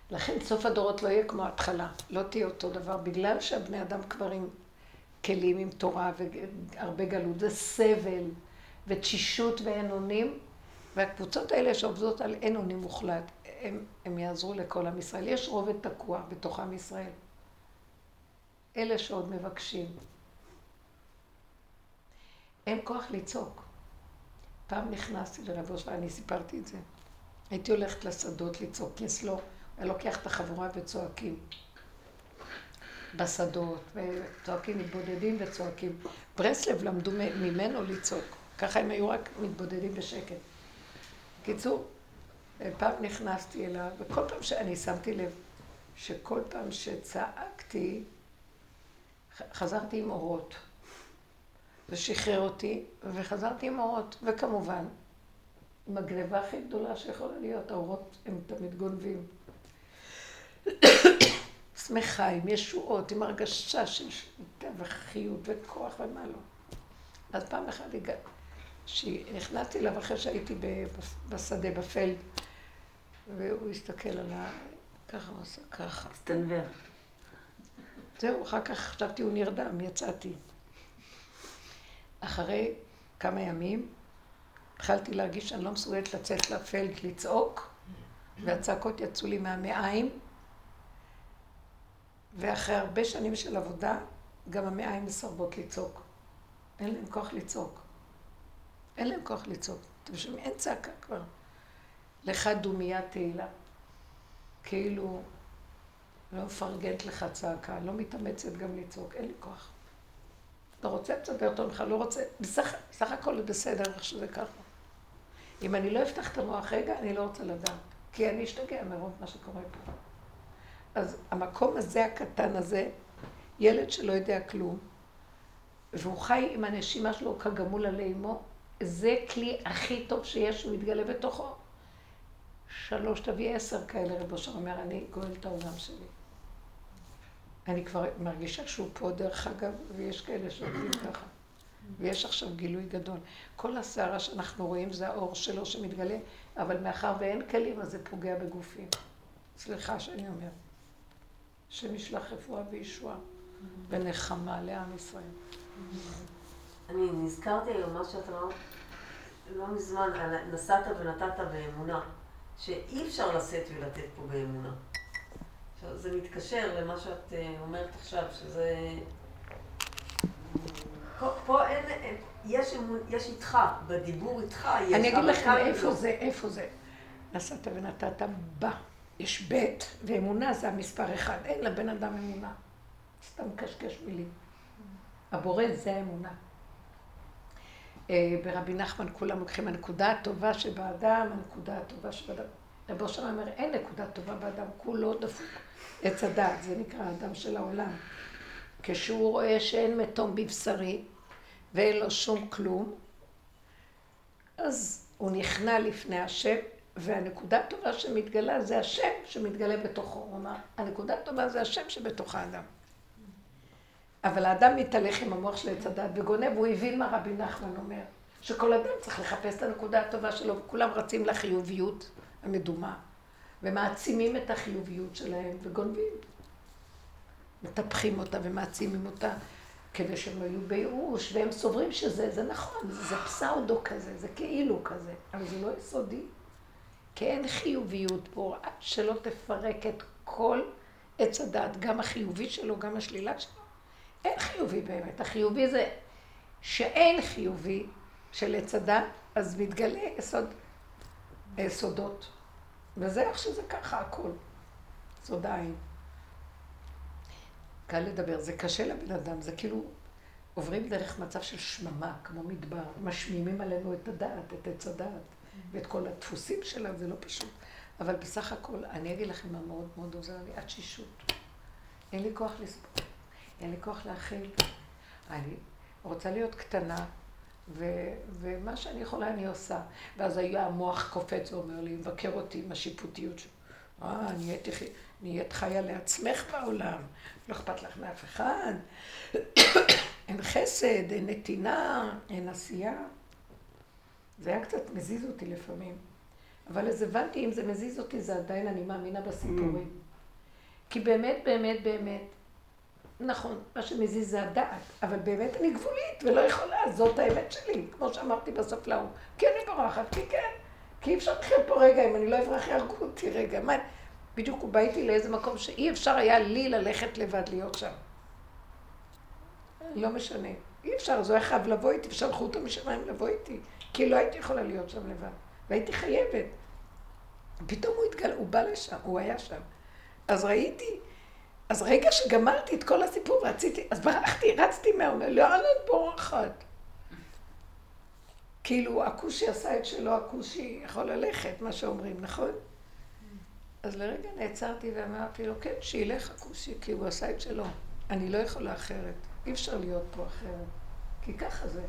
לכן סוף הדורות לא יהיה כמו ההתחלה, לא תהיה אותו דבר, בגלל שהבני אדם כבר עם כלים, עם תורה והרבה גלות, זה סבל ותשישות ואין אונים, והקבוצות האלה שעובדות על אין אונים מוחלט, הם, הם יעזרו לכל עם ישראל. יש רובד תקוע בתוך עם ישראל. אלה שעוד מבקשים. אין כוח לצעוק. פעם נכנסתי לרב אושר, ואני סיפרתי את זה. הייתי הולכת לשדות לצעוק, כי אצלו היה לוקח את החבורה וצועקים. בשדות, וצועקים, מתבודדים וצועקים. ברסלב למדו ממנו לצעוק. ככה הם היו רק מתבודדים בשקט. בקיצור, פעם נכנסתי אליו, וכל פעם שאני שמתי לב שכל פעם שצעקתי, חזרתי עם אורות. ושחרר אותי, וחזרתי עם אורות, וכמובן, עם הגניבה הכי גדולה שיכולה להיות, האורות הם תמיד גונבים. שמחה, עם ישועות, עם הרגשה של שליטה וחיות וכוח ומה לא. אז פעם אחת הגעתי, כשנכנסתי אליו אחרי שהייתי בשדה, בפלד, והוא הסתכל עליי, ככה הוא עשה ככה. הסתנוור. זהו, אחר כך חשבתי הוא נרדם, יצאתי. אחרי כמה ימים התחלתי להרגיש שאני לא מסוגלת לצאת לפלד לצעוק, והצעקות יצאו לי מהמעיים, ואחרי הרבה שנים של עבודה, גם המעיים מסרבות לצעוק. אין להם כוח לצעוק. אין להם כוח לצעוק. אתם שומעים? אין צעקה כבר. לך דומיית תהילה. כאילו, לא מפרגנת לך צעקה, לא מתאמצת גם לצעוק, אין לי כוח. אתה רוצה לסדר טוב ממך, לא רוצה, בסך, בסך הכל זה בסדר איך שזה ככה. אם אני לא אפתח את המוח רגע, אני לא רוצה לדעת, כי אני אשתגע מרוב מה שקורה פה. אז המקום הזה, הקטן הזה, ילד שלא יודע כלום, והוא חי עם הנשימה שלו כגמול עלי אמו, זה כלי הכי טוב שיש, הוא מתגלה בתוכו. שלוש תביא עשר כאלה, רבו אושר אומר, אני גואל את העולם שלי. אני כבר מרגישה שהוא פה, דרך אגב, ויש כאלה שעובדים ככה. ויש עכשיו גילוי גדול. כל הסערה שאנחנו רואים זה האור שלו שמתגלה, אבל מאחר ואין כלים, אז זה פוגע בגופים. סליחה שאני אומרת. שנשלח רפואה וישועה ונחמה לעם ישראל. אני נזכרתי היום מה שאת אמרת לא מזמן, נסעת ונתת באמונה, שאי אפשר לשאת ולתת פה באמונה. זה מתקשר למה שאת אה, אומרת עכשיו, שזה... פה, פה אין, יש, יש איתך, בדיבור איתך יש... אני אגיד לכם איפה. זה, איפה זה. נסעת ונתת בה. יש ב' ואמונה זה המספר אחד. אין לבן אדם אמונה. סתם קשקש מילים. הבורא זה האמונה. אה, ברבי נחמן כולם לוקחים הנקודה הטובה שבאדם, הנקודה הטובה שבאדם. רבו שם אומר, אין נקודה טובה באדם, כולו דפוק. עץ הדעת, זה נקרא האדם של העולם. כשהוא רואה שאין מתום בבשרי ואין לו שום כלום, אז הוא נכנע לפני השם, והנקודה הטובה שמתגלה זה השם שמתגלה בתוכו. הוא אמר, הנקודה הטובה זה השם שבתוך האדם. אבל האדם מתהלך עם המוח של עץ הדת וגונב, הוא הבין מה רבי נחמן אומר, שכל אדם צריך לחפש את הנקודה הטובה שלו, וכולם רצים לחיוביות המדומה, ומעצימים את החיוביות שלהם וגונבים. מטפחים אותה ומעצימים אותה כדי שהם לא יהיו בייאוש, והם סוברים שזה, זה נכון, זה פסאודו כזה, זה כאילו כזה, אבל זה לא יסודי. כי אין חיוביות פה, שלא תפרק את כל עץ הדת, גם החיובי שלו, גם השלילה שלו. אין חיובי באמת. החיובי זה שאין חיובי של עץ הדת, אז מתגלה יסוד, סודות. וזה איך שזה ככה הכל. סודיים. קל לדבר, זה קשה לבן אדם, זה כאילו עוברים דרך מצב של שממה, כמו מדבר, משמימים עלינו את הדעת, את עץ הדעת, ואת כל הדפוסים שלה, זה לא פשוט. אבל בסך הכל, אני אגיד לכם מה מאוד מאוד עוזר לי, התשישות. אין לי כוח לספור. אין לי כוח להכיל. אני רוצה להיות קטנה, ו- ומה שאני יכולה אני עושה. ואז היה המוח קופץ ואומר לי, מבקר אותי עם השיפוטיות שלו. אה, נהיית, נהיית חיה לעצמך בעולם, לא אכפת לך מאף אחד, אין חסד, אין נתינה, אין עשייה. זה היה קצת מזיז אותי לפעמים. אבל אז הבנתי, אם זה מזיז אותי, זה עדיין אני מאמינה בסיפורים. כי באמת, באמת, באמת, נכון, מה שמזיז זה הדעת, אבל באמת אני גבולית ולא יכולה, זאת האמת שלי, כמו שאמרתי בסוף להוא. כי אני בורחת, כי כן, כי אי אפשר לחיות פה רגע, אם אני לא אברח יהרגו אותי רגע. מה, בדיוק הוא בא איתי לאיזה מקום שאי אפשר היה לי ללכת לבד להיות שם. לא משנה. אי אפשר, אז הוא היה חייב לבוא איתי, ושלחו אותו משמיים לבוא איתי, כי לא הייתי יכולה להיות שם לבד, והייתי חייבת. פתאום הוא התגלה, הוא בא לשם, הוא היה שם. אז ראיתי, אז רגע שגמרתי את כל הסיפור רציתי, אז ברחתי, רצתי מהאומר, לאן את בורחת? כאילו, הכושי עשה את שלו, הכושי יכול ללכת, מה שאומרים, נכון? אז לרגע נעצרתי ואמרתי לו, כן, שילך הכושי, כי הוא עשה את שלו. אני לא יכולה אחרת. אי אפשר להיות פה אחרת. כי ככה זה.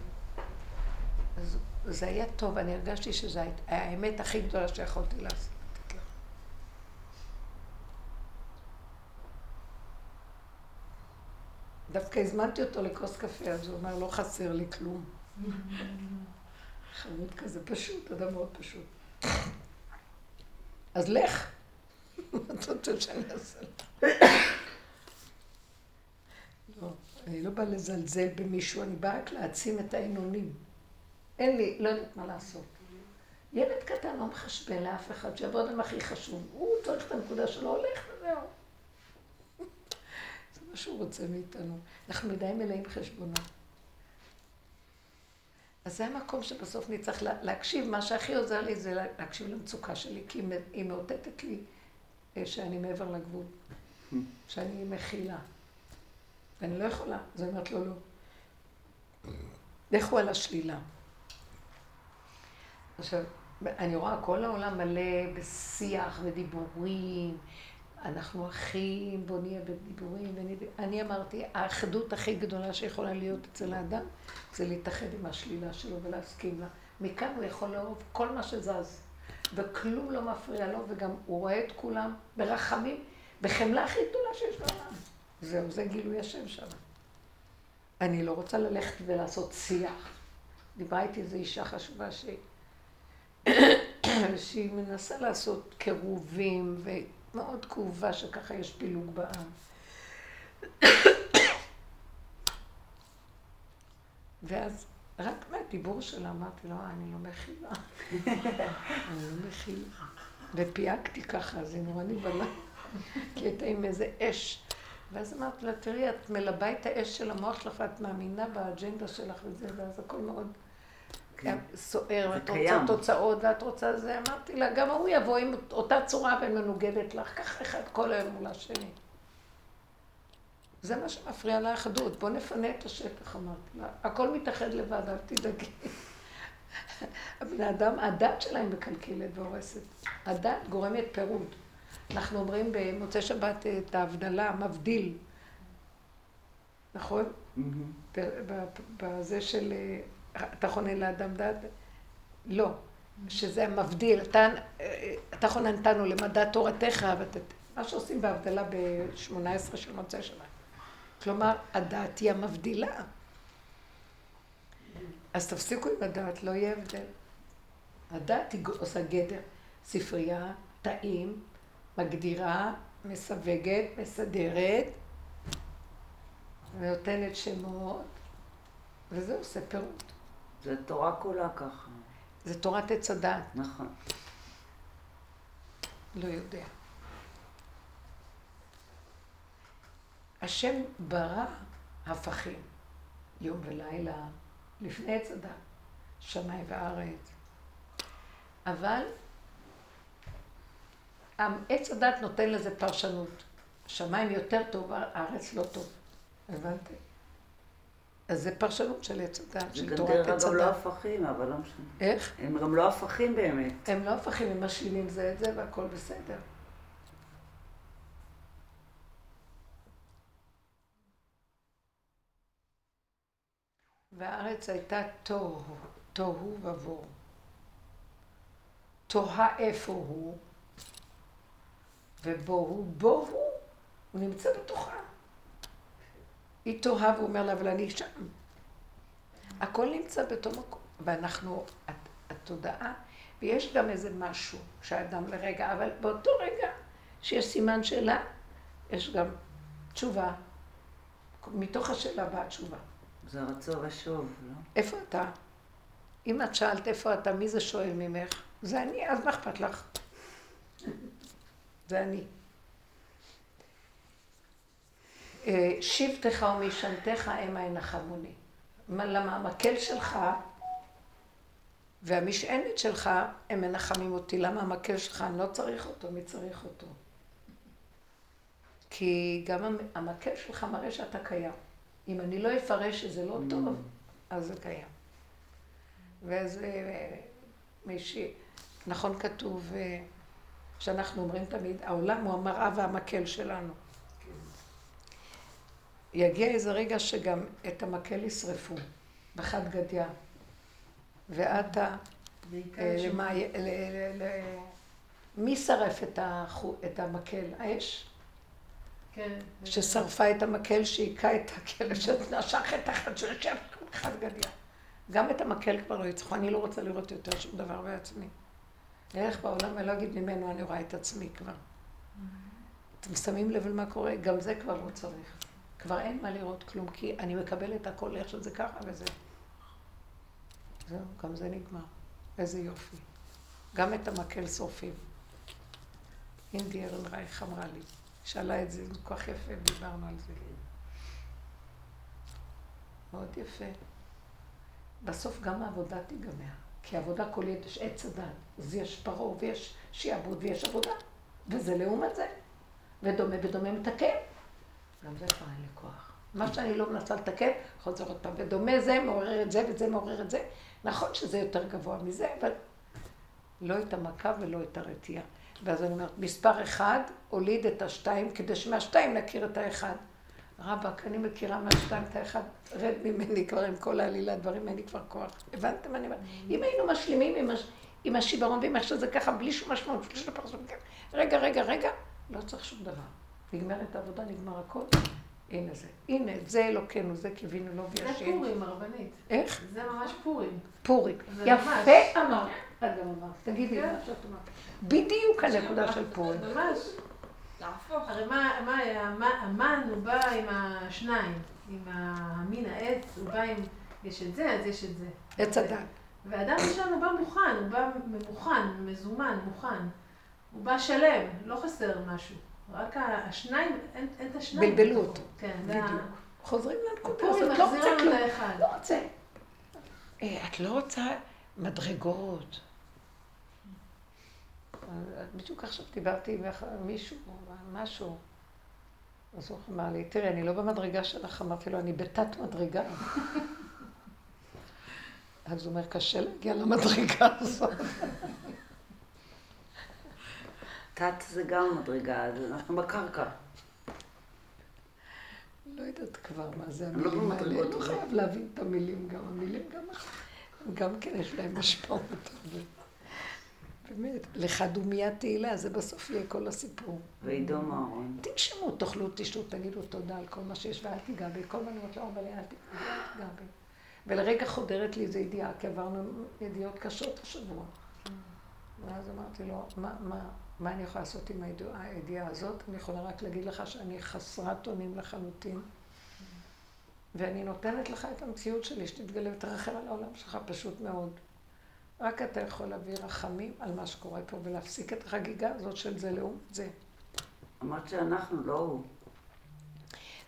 אז זה היה טוב, אני הרגשתי שזו האמת הכי גדולה שיכולתי לעשות. דווקא הזמנתי אותו לכוס קפה, אז הוא אמר, לא חסר לי כלום. חמוד כזה, פשוט, אדם מאוד פשוט. אז לך. מה אתה רוצה שאני אעשה לך? לא, אני לא באה לזלזל במישהו, אני באה רק להעצים את האינונים. אין לי, לא יודעת מה לעשות. ילד קטן לא מחשבן לאף אחד, שיבוא אדם הכי חשוב. הוא צריך את הנקודה שלו, הולך וזהו. זה מה שהוא רוצה מאיתנו. אנחנו מדי מלאים חשבונות. אז זה המקום שבסוף נצטרך להקשיב, מה שהכי עוזר לי זה להקשיב למצוקה שלי, כי היא מאותתת לי אה, שאני מעבר לגבול, שאני מכילה. ואני לא יכולה, אני אומרת לו לא. לכו על השלילה. עכשיו, אני רואה כל העולם מלא בשיח ודיבורים, אנחנו אחים, בוא נהיה בדיבורים. אני אמרתי, האחדות הכי גדולה שיכולה להיות אצל האדם, זה להתאחד עם השלילה שלו ולהסכים לה. מכאן הוא יכול לאהוב כל מה שזז, וכלום לא מפריע לו, וגם הוא רואה את כולם ברחמים, בחמלה הכי גדולה שיש בעולם. זהו, זה גילוי השם שם. אני לא רוצה ללכת ולעשות שיח. דיברה איתי איזו אישה חשובה ש... שהיא מנסה לעשות קירובים, ומאוד כאובה שככה יש פילוג בעם. ואז רק מהדיבור שלה אמרתי לו, אני לא מכילה. אני לא מכילה. ופייגתי ככה, אז היא נורא נבהלה, כי הייתה עם איזה אש. ואז אמרתי לה, תראי, את מלבה את האש של המוח שלך, ואת מאמינה באג'נדה שלך וזה, ואז הכל מאוד כן. סוער, ואת רוצה תוצאות, ואת רוצה זה. אמרתי לה, גם הוא יבוא עם אותה צורה ומנוגדת לך, ככה אחד כל היום מול השני. זה מה שמפריע לאחדות. בוא נפנה את השטח, אמרתי לה. הכל מתאחד לבד, אל תדאגי. הבני אדם, הדת שלהם מקלקלת והורסת. הדת גורמת פירוד. אנחנו אומרים במוצאי שבת את ההבדלה, מבדיל. נכון? בזה של אתה חונן לאדם דת? לא. שזה המבדיל. אתה, אתה חוננתנו למדע תורתך, מה שעושים בהבדלה ב-18 של מוצאי שבת. כלומר, הדת היא המבדילה. אז תפסיקו עם הדת, לא יהיה הבדל. הדת היא עושה גדר, ספרייה, תאים, מגדירה, מסווגת, מסדרת, ונותנת שמות, וזה עושה פירוט. זה תורה כולה ככה. זה תורת עץ הדעת. נכון. לא יודע. השם ברא הפכים, יום ולילה, לפני עץ הדת, שמיים וארץ. אבל עץ הדת נותן לזה פרשנות. שמיים יותר טוב, הארץ לא טוב. הבנתם? אז זה פרשנות של עץ הדת, של תורת עץ הדת. זה גם לא הפכים, אבל לא משנה. איך? הם גם לא הפכים באמת. הם לא הפכים, הם משלימים זה את זה והכל בסדר. והארץ הייתה תוהו, תוהו ובוהו. תוהה איפה הוא, ובוהו, בוהו, הוא נמצא בתוכה. היא תוהה והוא אומר לה, אבל אני שם. הכל נמצא באותו מקום, ואנחנו, התודעה, ויש גם איזה משהו שהאדם לרגע, אבל באותו רגע שיש סימן שאלה, יש גם תשובה. מתוך השאלה באה תשובה. זה רצון ושוב, לא? איפה אתה? אם את שאלת איפה אתה, מי זה שואל ממך? זה אני, אז מה אכפת לך? זה אני. אה, שבטך ומשענתך המה ינחמוני. מה, למה המקל שלך והמשענת שלך, הם מנחמים אותי. למה המקל שלך, אני לא צריך אותו, מי צריך אותו? כי גם המקל שלך מראה שאתה קיים. אם אני לא אפרש שזה לא טוב, אז זה קיים. וזה מישהי, נכון כתוב, אה, שאנחנו אומרים תמיד, העולם הוא המראה והמקל שלנו. יגיע איזה רגע שגם את המקל ישרפו, בחד גדיא. ועתה, מי שרף את המקל? האש? כן. ששרפה את המקל, שהיכה את הכלב, שנשך את החד שיושב בחד גדיא. גם את המקל כבר לא יצחו, אני לא רוצה לראות יותר שום דבר בעצמי. אני אלך בעולם ולא אגיד ממנו, אני רואה את עצמי כבר. אתם שמים לב למה קורה? גם זה כבר לא צריך. כבר אין מה לראות כלום, כי אני מקבלת הכל איך שזה ככה וזה. זהו, גם זה נגמר. איזה יופי. גם את המקל שורפים. אינדי ארנרייך אמרה לי. שאלה את זה, כל כך יפה, דיברנו על זה. מאוד יפה. בסוף גם העבודה תיגמר. כי העבודה כל יד יש עץ הדת. אז יש פרעה ויש שיעבוד ויש עבודה. וזה לעומת זה. ודומה ודומה מתקן. גם זה כבר אין לי כוח. מה שאני לא מנסה לתקן, חוזר עוד פעם. ודומה זה מעורר את זה וזה מעורר את זה. נכון שזה יותר גבוה מזה, אבל לא את המכה ולא את הרתיעה. ואז אני אומרת, מספר אחד הוליד את השתיים, כדי שמהשתיים נכיר את האחד. רבאק, אני מכירה מהשתיים את האחד, רד ממני כבר עם כל העלילת דברים, אין לי כבר כוח. הבנתם מה אני אומרת? אם היינו משלימים עם, הש... עם השיברון ועם איך שזה ככה, בלי שום משמעות, בלי שום פרסום, רגע, רגע, רגע, לא צריך שום דבר. נגמרת העבודה, נגמר הכל. הנה זה. הנה, זה אלוקינו, זה קיווינו לו וישן. זה פורים, הרבנית. איך? זה ממש פורים. פורים. יפה אמרת. את גם אמרת. תגידי כן. מה שאת אמרת. בדיוק הנקודה של פורים. ממש. להפוך. הרי מה, המן הוא בא עם השניים, עם המין העץ, הוא בא עם, יש את זה, אז יש את זה. עץ הדת. והאדם שלנו בא מוכן, הוא בא ממוכן, מזומן, מוכן. הוא בא שלם, לא חסר משהו. רק השניים, אין את השניים. בלבלו אותו. כן, בדיוק. חוזרים לנקודה הזאת, לא רוצה כלום. לא רוצה. אה, את לא רוצה מדרגות. בדיוק עכשיו דיברתי עם מישהו, משהו. אז הוא אמר לי, תראי, אני לא במדרגה שלך, אמרתי לו, אני בתת מדרגה. אז הוא אומר, קשה להגיע למדרגה הזאת. תת זה גם מדרגה, אנחנו בקרקע. לא יודעת כבר מה זה לא המילים האלה. לא חייב להבין את המילים, גם המילים גם, גם כן יש להם משמעות. באמת, לך דומיית תהילה, זה בסוף יהיה כל הסיפור. וידום אהרון. תנשמו, תאכלו, תשתו, תגידו תודה על כל מה שיש, ואל תיגע בי. כל הזמן אומרת לו, אבל אל תיגע בי. ולרגע חודרת לי איזו ידיעה, כי עברנו ידיעות קשות השבוע. ואז אמרתי לו, מה, מה, מה אני יכולה לעשות עם הידיעה הזאת? אני יכולה רק להגיד לך שאני חסרת אונים לחלוטין. ואני נותנת לך את המציאות שלי, שתתגלה ותרחם על העולם שלך, פשוט מאוד. רק אתה יכול להביא רחמים על מה שקורה פה ולהפסיק את החגיגה הזאת של זה לעומת זה. אמרת שאנחנו, לא הוא.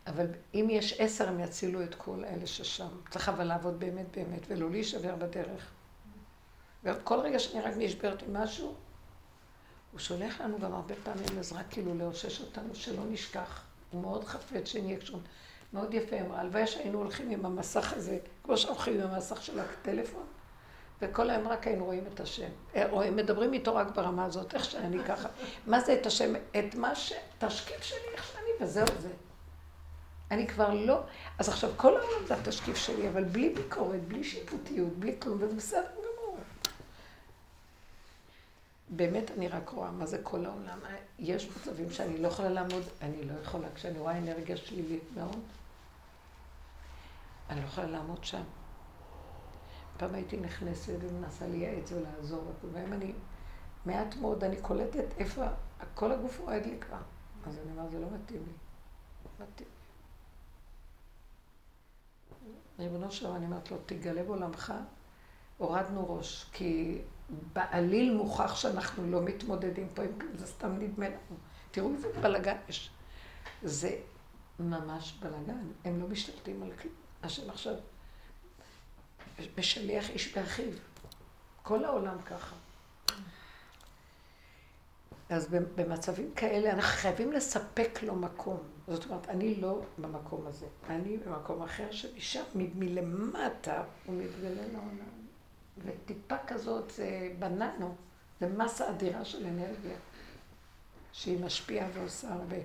אבל אם יש עשר, הם יצילו את כל אלה ששם. צריך אבל לעבוד באמת באמת, ולא להישבר בדרך. וכל רגע שאני רק נשברת עם משהו, הוא שולח לנו גם הרבה פעמים עזרה כאילו לאושש אותנו, שלא נשכח. הוא מאוד חפץ שנהיה קשור. מאוד יפה, אמרה, הלוואי שהיינו הולכים עם המסך הזה, כמו שהולכים עם המסך של הטלפון, וכל היום רק היינו רואים את השם. אה, רואים, מדברים איתו רק ברמה הזאת, איך שאני ככה. מה זה את השם? את מה ש... תשקיף שלי, איך שאני, וזהו זה. אני כבר לא... אז עכשיו, כל העולם זה התשקיף שלי, אבל בלי ביקורת, בלי שיפוטיות, בלי כלום, וזה בסדר. באמת אני רק רואה מה זה כל העולם. יש מצבים שאני לא יכולה לעמוד, אני לא יכולה, כשאני רואה אנרגיה שלילית מאוד, אני לא יכולה לעמוד שם. פעם הייתי נכנסת ומנסה לייעץ ולעזור, והיום אני, מעט מאוד, אני קולטת איפה, כל הגוף רועד לי כבר. אז אני אומרת, זה לא מתאים לי. מתאים. ריבונו שלום, אני אומרת לו, תגלה בעולמך, הורדנו ראש, כי בעליל מוכח שאנחנו לא מתמודדים פה עם זה סתם נדמה לנו. תראו איזה בלאגן יש. זה ממש בלאגן, הם לא משתלטים על כלום. השם עכשיו משליח איש באחיו. כל העולם ככה. אז במצבים כאלה אנחנו חייבים לספק לו מקום. זאת אומרת, אני לא במקום הזה, אני במקום אחר שמשם, מלמטה הוא מתגלה לעולם. וטיפה כזאת זה בננו, זה מסה אדירה של אנרגיה, שהיא משפיעה ועושה הרבה.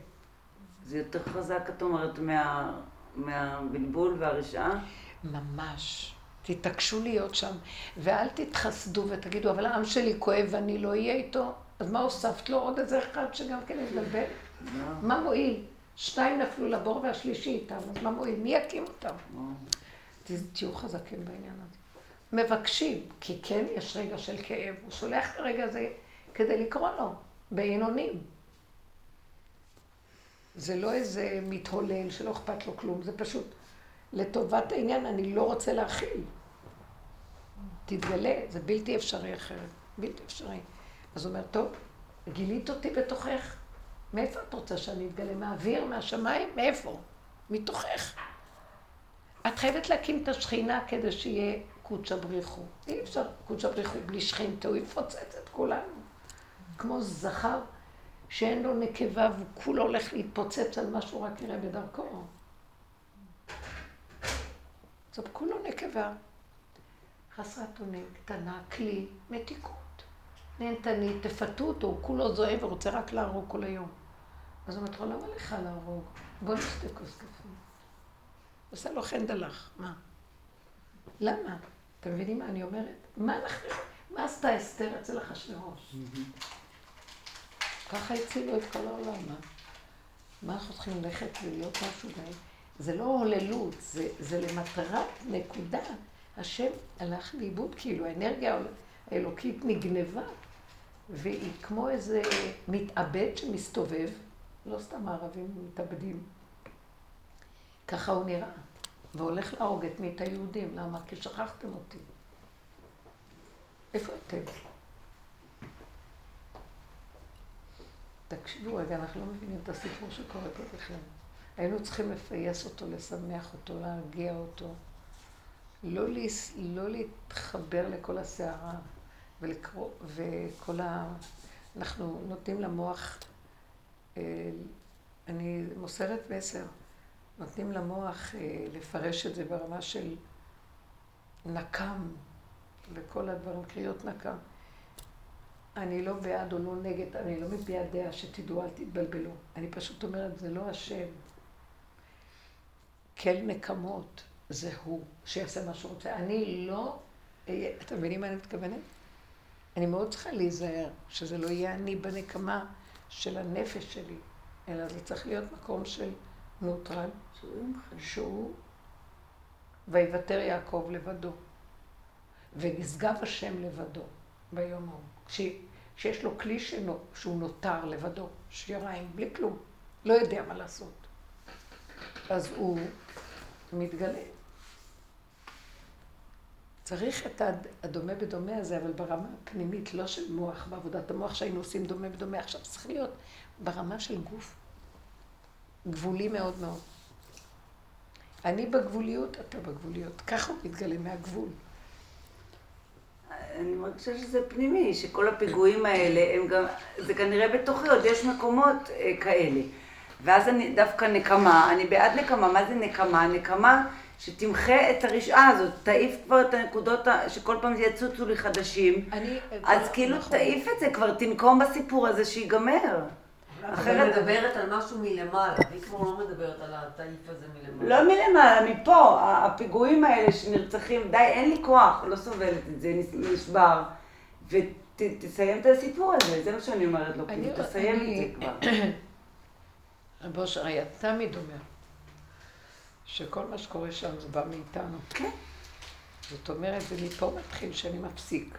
זה יותר חזק, את אומרת, מה, מהבלבול והרשעה? ממש. תתעקשו להיות שם, ואל תתחסדו ותגידו, אבל העם שלי כואב ואני לא אהיה איתו, אז מה הוספת לו? עוד איזה אחד שגם כן יתבלבל? לא. מה מועיל? שניים נפלו לבור והשלישי איתם, אז מה מועיל? מי יקים אותם? תהיו חזקים בעניין הזה. מבקשים, כי כן יש רגע של כאב, הוא שולח את הרגע הזה כדי לקרוא לו, בעינונים. זה לא איזה מתהולל שלא אכפת לו כלום, זה פשוט לטובת העניין, אני לא רוצה להכיל. תתגלה, זה בלתי אפשרי אחרת, בלתי אפשרי. אז הוא אומר, טוב, גילית אותי בתוכך, מאיפה את רוצה שאני אתגלה? מהאוויר, מהשמיים? מאיפה? מתוכך. את חייבת להקים את השכינה כדי שיהיה קודשא בריחו. אי אפשר קודשא בריחו בלי שכינתו, הוא יפוצץ את כולנו. כמו זכר שאין לו נקבה והוא כולו הולך להתפוצץ על מה שהוא רק יראה בדרכו. זאת כולו נקבה. חסרת אונים, קטנה, כלי, מתיקות. נהנתנית, תפתו אותו, הוא כולו זועם ורוצה רק להרוג כל היום. אז הוא אומר למה לך להרוג? בוא נשתה כוס קפה. עושה לו חן דלך, מה? למה? אתם מבינים מה אני אומרת? מה אנחנו... מה עשתה אסתר אצל אחשוורוש? ככה הצילו את כל העולם, מה? אנחנו צריכים ללכת ולהיות משהו די? זה לא הוללות, זה, זה למטרת נקודה. השם הלך לאיבוד, כאילו האנרגיה האלוקית נגנבה, והיא כמו איזה מתאבד שמסתובב, לא סתם הערבים מתאבדים. ככה הוא נראה. והולך להרוג את מי? את היהודים. למה? כי שכחתם אותי. איפה אתם? תקשיבו רגע, אנחנו לא מבינים את הסיפור שקורה פה בכלל. היינו צריכים לפייס אותו, לשמח אותו, להרגיע אותו. לא, להס... לא להתחבר לכל הסערה וכל ה... אנחנו נותנים למוח, אה, אני מוסרת מסר, נותנים למוח אה, לפרש את זה ברמה של נקם וכל הדברים, קריאות נקם. אני לא בעד או לא נגד, אני לא מביעה דעה שתדעו, אל תתבלבלו. אני פשוט אומרת, זה לא השם. כל נקמות זה הוא, שיעשה מה שהוא רוצה. אני לא אתם מבינים מה אני מתכוונת? אני מאוד צריכה להיזהר, שזה לא יהיה אני בנקמה של הנפש שלי, אלא זה צריך להיות מקום של נוטרל, שהוא ויוותר יעקב לבדו, ונשגב השם לבדו ביום ההוא. כשיש לו כלי שנו, שהוא נותר לבדו, שיריים, בלי כלום, לא יודע מה לעשות. אז הוא מתגלה. צריך את הדומה בדומה הזה, אבל ברמה הפנימית, לא של מוח, בעבודת המוח שהיינו עושים דומה בדומה, עכשיו צריך להיות ברמה של גוף. גבולי מאוד מאוד. אני בגבוליות, אתה בגבוליות. ככה הוא מתגלה מהגבול. אני מרגישה שזה פנימי, שכל הפיגועים האלה, הם גם, זה כנראה בתוכי, עוד יש מקומות אה, כאלה. ואז אני דווקא נקמה, אני בעד נקמה, מה זה נקמה? נקמה שתמחה את הרשעה הזאת, תעיף כבר את הנקודות שכל פעם יצוצו לי חדשים. אני... אז כאילו נכון. תעיף את זה, כבר תנקום בסיפור הזה שיגמר. אחרת... מדברת על משהו מלמעלה, היא כבר לא מדברת על התעיף הזה מלמעלה. לא מלמעלה, מפה, הפיגועים האלה שנרצחים, די, אין לי כוח, לא סובלת את זה, נשבר. ותסיים את הסיפור הזה, זה מה שאני אומרת לו, כאילו, תסיים את זה כבר. רב אושר היה תמיד אומר, שכל מה שקורה שם זה בא מאיתנו. כן. זאת אומרת, ומפה מתחיל שאני מפסיק.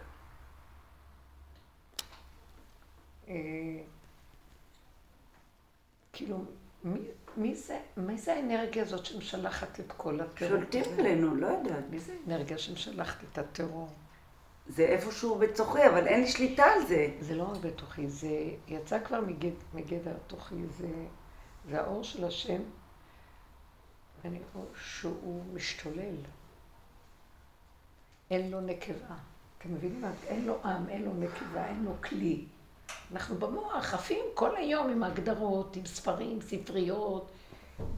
כאילו, מי, מי זה, מי זה האנרגיה הזאת שמשלחת את כל הטרור? שולטים עלינו, לא יודעת. מי זה האנרגיה שמשלחת את הטרור? זה איפשהו בתוכי, אבל אין לי שליטה על זה. זה לא רק בתוכי, זה יצא כבר מגד, מגדר תוכי, זה, זה האור של השם אני רואה שהוא משתולל. אין לו נקבה. אתם מבינים מה? אין לו עם, אין לו נקבה, אין לו כלי. אנחנו במוח עפים כל היום עם הגדרות, עם ספרים, ספריות,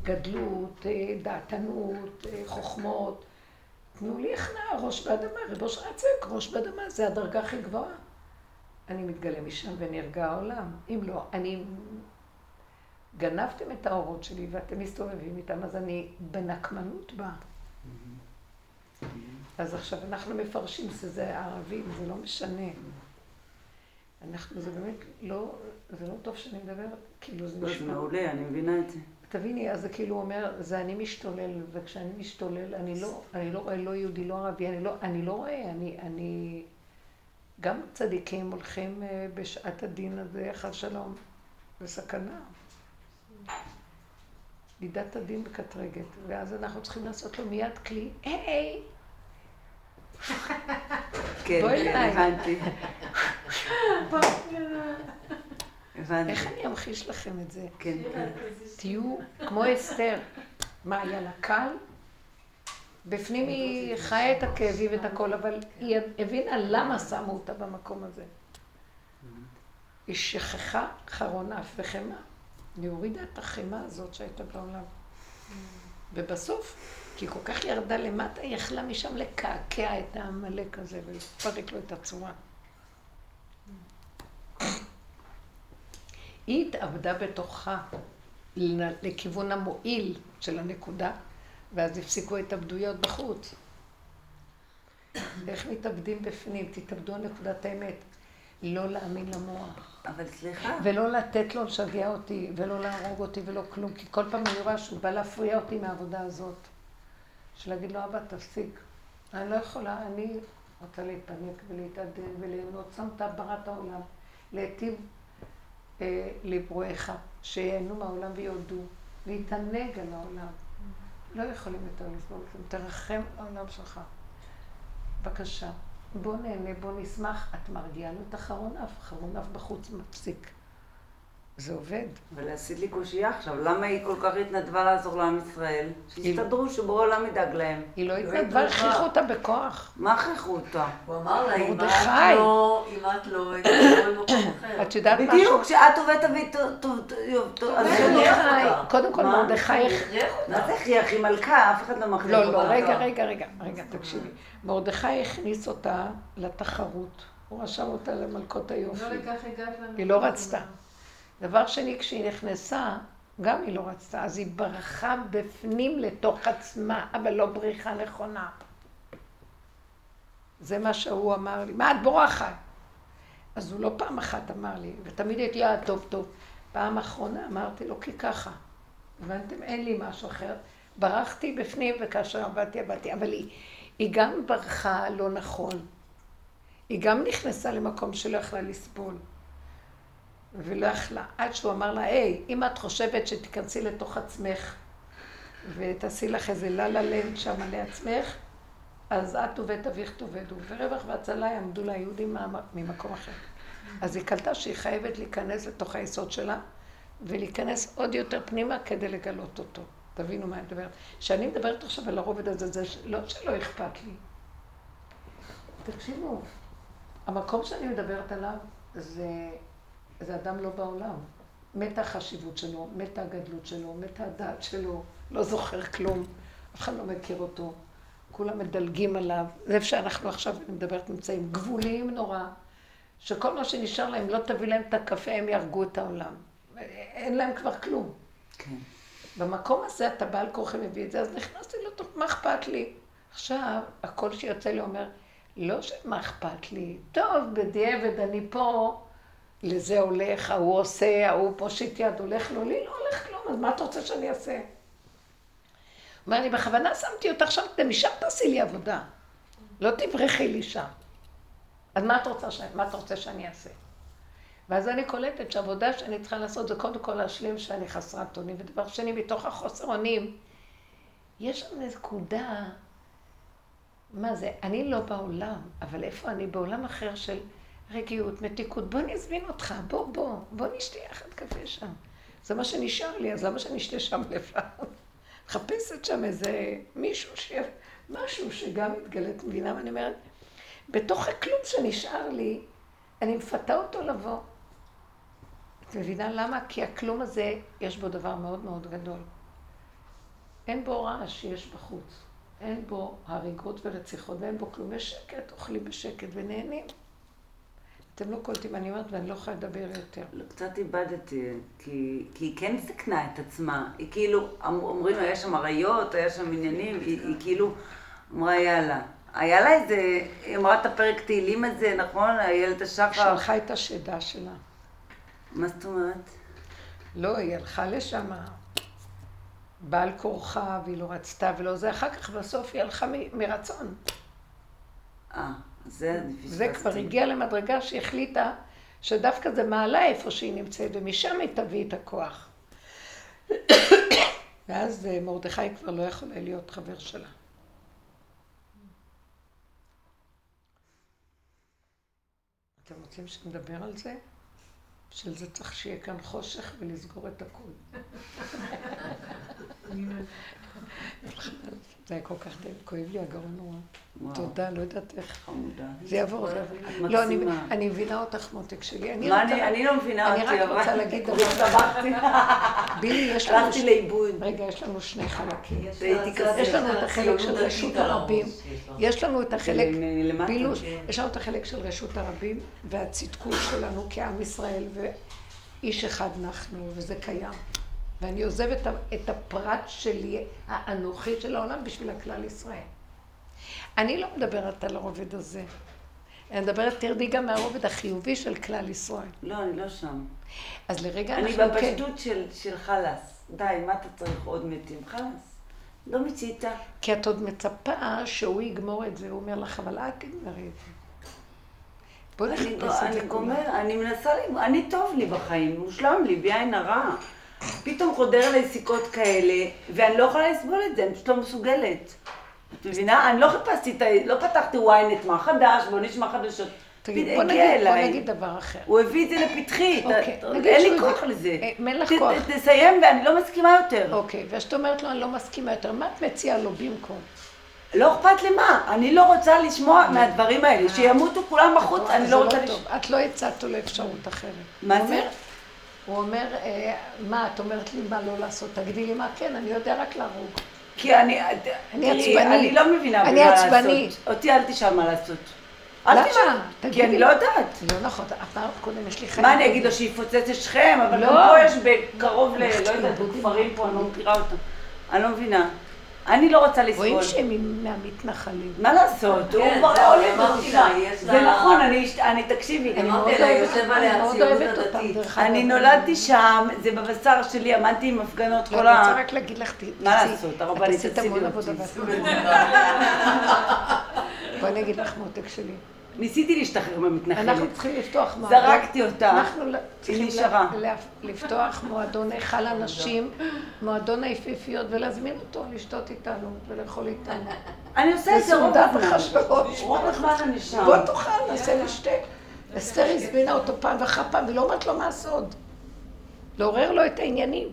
גדלות, אה, דעתנות, אה, חוכמות. תנו לי הכנעה, ראש באדמה, ריבו של הצק, ראש באדמה, זה הדרגה הכי גבוהה. אני מתגלה משם ונרגע העולם. אם לא, אני... גנבתם את האורות שלי ואתם מסתובבים איתם, אז אני בנקמנות בה. אז עכשיו אנחנו מפרשים שזה ערבים, זה לא משנה. אנחנו, זה באמת לא, זה לא טוב שאני מדברת, כאילו זה זה נשמע. מעולה, אני מבינה את זה. תביני, אז זה כאילו אומר, זה אני משתולל, וכשאני משתולל, אני לא, אני לא רואה לא יהודי, לא ערבי, אני לא, אני לא רואה, אני, אני, גם צדיקים הולכים אה, בשעת הדין הזה, חס שלום, בסכנה. מידת הדין מקטרגת, ואז אנחנו צריכים לעשות לו מיד כלי, היי, כן, בואי כן, אליי. הבנתי. הבנתי. איך אני אמחיש לכם את זה? כן, כן. תהיו כמו אסתר. מה, היה לה קל? בפנים היא חיה את הכאבים ואת הכל, אבל היא הבינה למה שמו אותה במקום הזה. היא שכחה חרון אף וחמאה. היא הורידה את החמאה הזאת שהייתה בעולם. ובסוף, כי היא כל כך ירדה למטה, היא יכלה משם לקעקע את העמלק הזה ולפרק לו את הצורה. היא התאבדה בתוכה לכיוון המועיל של הנקודה, ואז הפסיקו התאבדויות בחוץ. איך מתאבדים בפנים? תתאבדו על נקודת האמת. לא להאמין למוח. אבל סליחה, ולא לתת לו לשגע אותי, ולא להרוג אותי ולא כלום, כי כל פעם אני רואה שהוא בא להפריע אותי מהעבודה הזאת. של להגיד לו, אבא, תפסיק. אני לא יכולה, אני רוצה להתפנק ולהתעדן וליהנות. שמת בראת העולם, להיטיב אה, לברואיך, שיהנו מהעולם ויודו, להתענג על העולם. לא יכולים יותר לסבול כלום. תרחם העולם שלך. בבקשה. בוא נהנה, בוא נשמח. את מרגיעה לו את החרון אף, חרון אף בחוץ מפסיק. זה עובד. אבל עשית לי קושייה עכשיו, למה היא כל כך התנדבה לעזור לעם ישראל? שיסתדרו, שבורא עולם ידאג להם. היא לא התנדבה. התנדבה, הכריחו אותה בכוח. מה הכריחו אותה? הוא אמר לה, אם את. לא, אם את לא, תבואי במקום אחר. את יודעת משהו? בדיוק, כשאת עובדת תביא טוב, טוב, טוב, טוב, אז אני-. מרדכי, קודם כל? מרדכי, מה. זה הכריח? היא מלכה, אף אחד לא מכריח לא, אותה. לא, רגע, רגע, רגע, רגע, תקשיבי. מרדכי הכניס אותה לתחרות. הוא רשם אותה למלכות היופי. לא לכך הגעת לנו. היא לא רצתה. דבר שני, כשהיא נכנסה, גם היא לא רצתה, אז היא ברחה בפנים לתוך עצמה, אבל לא בריחה נכונה. זה מה שהוא אמר לי, מה את בורחת? אז הוא לא פעם אחת אמר לי, ותמיד הייתי, אה, טוב, טוב. פעם אחרונה אמרתי לו, כי ככה. הבנתם? אין לי משהו אחר. ברחתי בפנים, וכאשר עבדתי, עבדתי. אבל היא, היא גם ברחה לא נכון. היא גם נכנסה למקום שלא יכלה לסבול. ולא יכלה, עד שהוא אמר לה, היי, אם את חושבת שתיכנסי לתוך עצמך ותעשי לך איזה לה לה לנד שם לעצמך, אז את ובית אביך תאבדו, ורווח והצלה יעמדו ליהודים מה- ממקום אחר. אז היא קלטה שהיא חייבת להיכנס לתוך היסוד שלה, ולהיכנס עוד יותר פנימה כדי לגלות אותו. תבינו מה אני מדברת. כשאני מדברת עכשיו על הרובד הזה, זה לא שלא אכפת לי. תקשיבו, המקום שאני מדברת עליו זה, זה אדם לא בעולם. מתה החשיבות שלו, מתה הגדלות שלו, מתה הדעת שלו, לא זוכר כלום, אף אחד לא מכיר אותו, כולם מדלגים עליו. זה איפה שאנחנו עכשיו, אני מדברת, נמצאים גבוליים נורא, שכל מה שנשאר להם, לא תביא להם את הקפה, הם יהרגו את העולם. אין להם כבר כלום. כן. במקום הזה אתה בעל כורחי מביא את זה, אז נכנסתי לתוך, מה אכפת לי? עכשיו, הקול שיוצא לי אומר, לא שמה אכפת לי, טוב, בדיעבד אני פה, לזה הולך, ההוא עושה, ההוא פושט יד, הולך לו, לי לא הולך כלום, אז מה אתה רוצה שאני אעשה? אומר, אני בכוונה שמתי אותך שם, משם תעשי לי עבודה. לא תברחי לי שם. אז מה את רוצה, ש... מה אתה רוצה שאני אעשה? ואז אני קולטת שהעבודה שאני צריכה לעשות זה קודם כל להשלים שאני חסרת אונים, ודבר שני, מתוך החוסר אונים, יש שם נקודה, מה זה, אני לא בעולם, אבל איפה אני? בעולם אחר של רגיעות, מתיקות. בוא נזמין אותך, בוא, בוא, בוא נשתה יחד קפה שם. זה מה שנשאר לי, אז למה שאני אשתה שם לבד? מחפשת שם איזה מישהו משהו שגם מתגלה, את מבינה מה אני אומרת? בתוך הכלום שנשאר לי, אני מפתה אותו לבוא. את מבינה למה? כי הכלום הזה, יש בו דבר מאוד מאוד גדול. אין בו רעש שיש בחוץ. אין בו הריגות ורציחות ואין בו כלום. יש שקט, אוכלים בשקט ונהנים. אתם לא קולטים, אני אומרת, ואני לא יכולה לדבר יותר. לא, קצת איבדתי, כי, כי היא כן סיכנה את עצמה. היא כאילו, אמ- אומרים, היה שם אריות, היה שם עניינים, היא, היא כאילו אמרה, יאללה. היה לה איזה, היא אמרה את הפרק תהילים הזה, נכון? איילת השחר. שלחה את השדה שלה. מה זאת אומרת? לא, היא הלכה לשם בעל כורחה, והיא לא רצתה ולא זה. אחר כך בסוף היא הלכה מרצון. אה, זה זה כבר הגיע למדרגה שהחליטה שדווקא זה מעלה איפה שהיא נמצאת, ומשם היא תביא את הכוח. ואז אה, מרדכי כבר לא יכול היה להיות חבר שלה. אתם רוצים שנדבר על זה? בשביל זה צריך שיהיה כאן חושך ולסגור את הכול. זה היה כל כך כואב לי הגרון נורא. תודה, לא יודעת איך. חמודה. זה יעבור, זה יעבור. לא, אני-. אני מבינה אותך, מותק שלי. אני רוצה- אני, אני לא מבינה אני אותי, רק אבל... רוצה להגיד דבר. בילי, יש לנו... הלכתי לאיבוד. רגע, יש לנו שני חלקים. יש לנו את החלק של רשות הרבים. יש לנו את החלק. בילוש, יש לנו את החלק של רשות הרבים והצדקות שלנו כעם ישראל ואיש אחד אנחנו, וזה קיים. ואני עוזבת את הפרט שלי, האנוכי של העולם, בשביל הכלל ישראל. אני לא מדברת על הרובד הזה. אני מדברת, תרדי גם מהרובד החיובי של כלל ישראל. לא, אני לא שם. אז לרגע אני אנחנו כן. בפשטות של, של חלאס. די, מה אתה צריך עוד מתים? חלאס. לא מיצית. כי את עוד מצפה שהוא יגמור את זה, הוא אומר לך, אבל את תגמרי את זה. בואי אני, נחפש לא, את אני זה גומר, כולם. אני מנסה, אני טוב לי בחיים, מושלם לי, בלי עין הרע. פתאום חודר אליי סיכות כאלה, ואני לא יכולה לסבול את זה, אני פשוט לא מסוגלת. את מבינה? אני לא חיפשתי את ה... לא פתחתי ynet, מה חדש, בוא נשמע חדשות. תגיד, בוא נגיד, בוא. נגיד דבר אחר. הוא הביא את זה לפתחי, אוקיי, אין לי כוח לזה. אה, אין לך כוח. תסיים ואני לא מסכימה יותר. אוקיי, ואז אומרת לו, אני לא מסכימה יותר, מה את מציעה לו במקום? לא אכפת לי מה, אני לא רוצה לשמוע מהדברים האלה, שימותו כולם בחוץ, אני לא רוצה טוב. לשמוע. את לא הצעת לו לאפשרות אחרת. מה זה? הוא אומר, אה, מה, את אומרת לי מה לא לעשות? תגידי לי מה כן, אני יודע רק להרוג. כי אני, אני תראי, עצבנית. אני לא מבינה אני. לעשות. אותי אל תשאל מה לעשות. אל למה? כי. אני לא יודעת. לא נכון, אמרת קודם, יש לי חיים. מה אני אגיד לו, שיפוצץ את שכם, אבל לא. גם פה יש בקרוב ל... לא יודעת, כפרים פה, אני לא מכירה אותם. אני לא מבינה. אני לא רוצה רואים לסבול. שהם מהמתנחלים. מה לעשות? הוא כן, כבר זהו, עולה יש זה נכון, אני, אני, תקשיבי, אני מאוד אוהבת- אותם. אני נולדתי שם, זה בבשר שלי, עמדתי עם הפגנות לא, כל אני רוצה ה... רק להגיד לך, ת- מה לעשות, את הרבנית, עשית תצילי המון אותי. בואי אני אגיד לך מותק שלי. ניסיתי להשתחרר אנחנו מהמתנחלת. צריכים לפתוח מועדון. זרקתי אותה. אנחנו ל- צריכים נשארה. לפתוח מועדון היכל הנשים, מועדון היפיפיות, ולהזמין אותו לשתות איתנו ולאכול איתנו. אני עושה את זה רוב הזמן. בוא תאכל, נעשה לשתי. אסתר הזמינה אותו פעם ואחר פעם, והיא לא אומרת לו מה הסוד. לעורר לו את העניינים.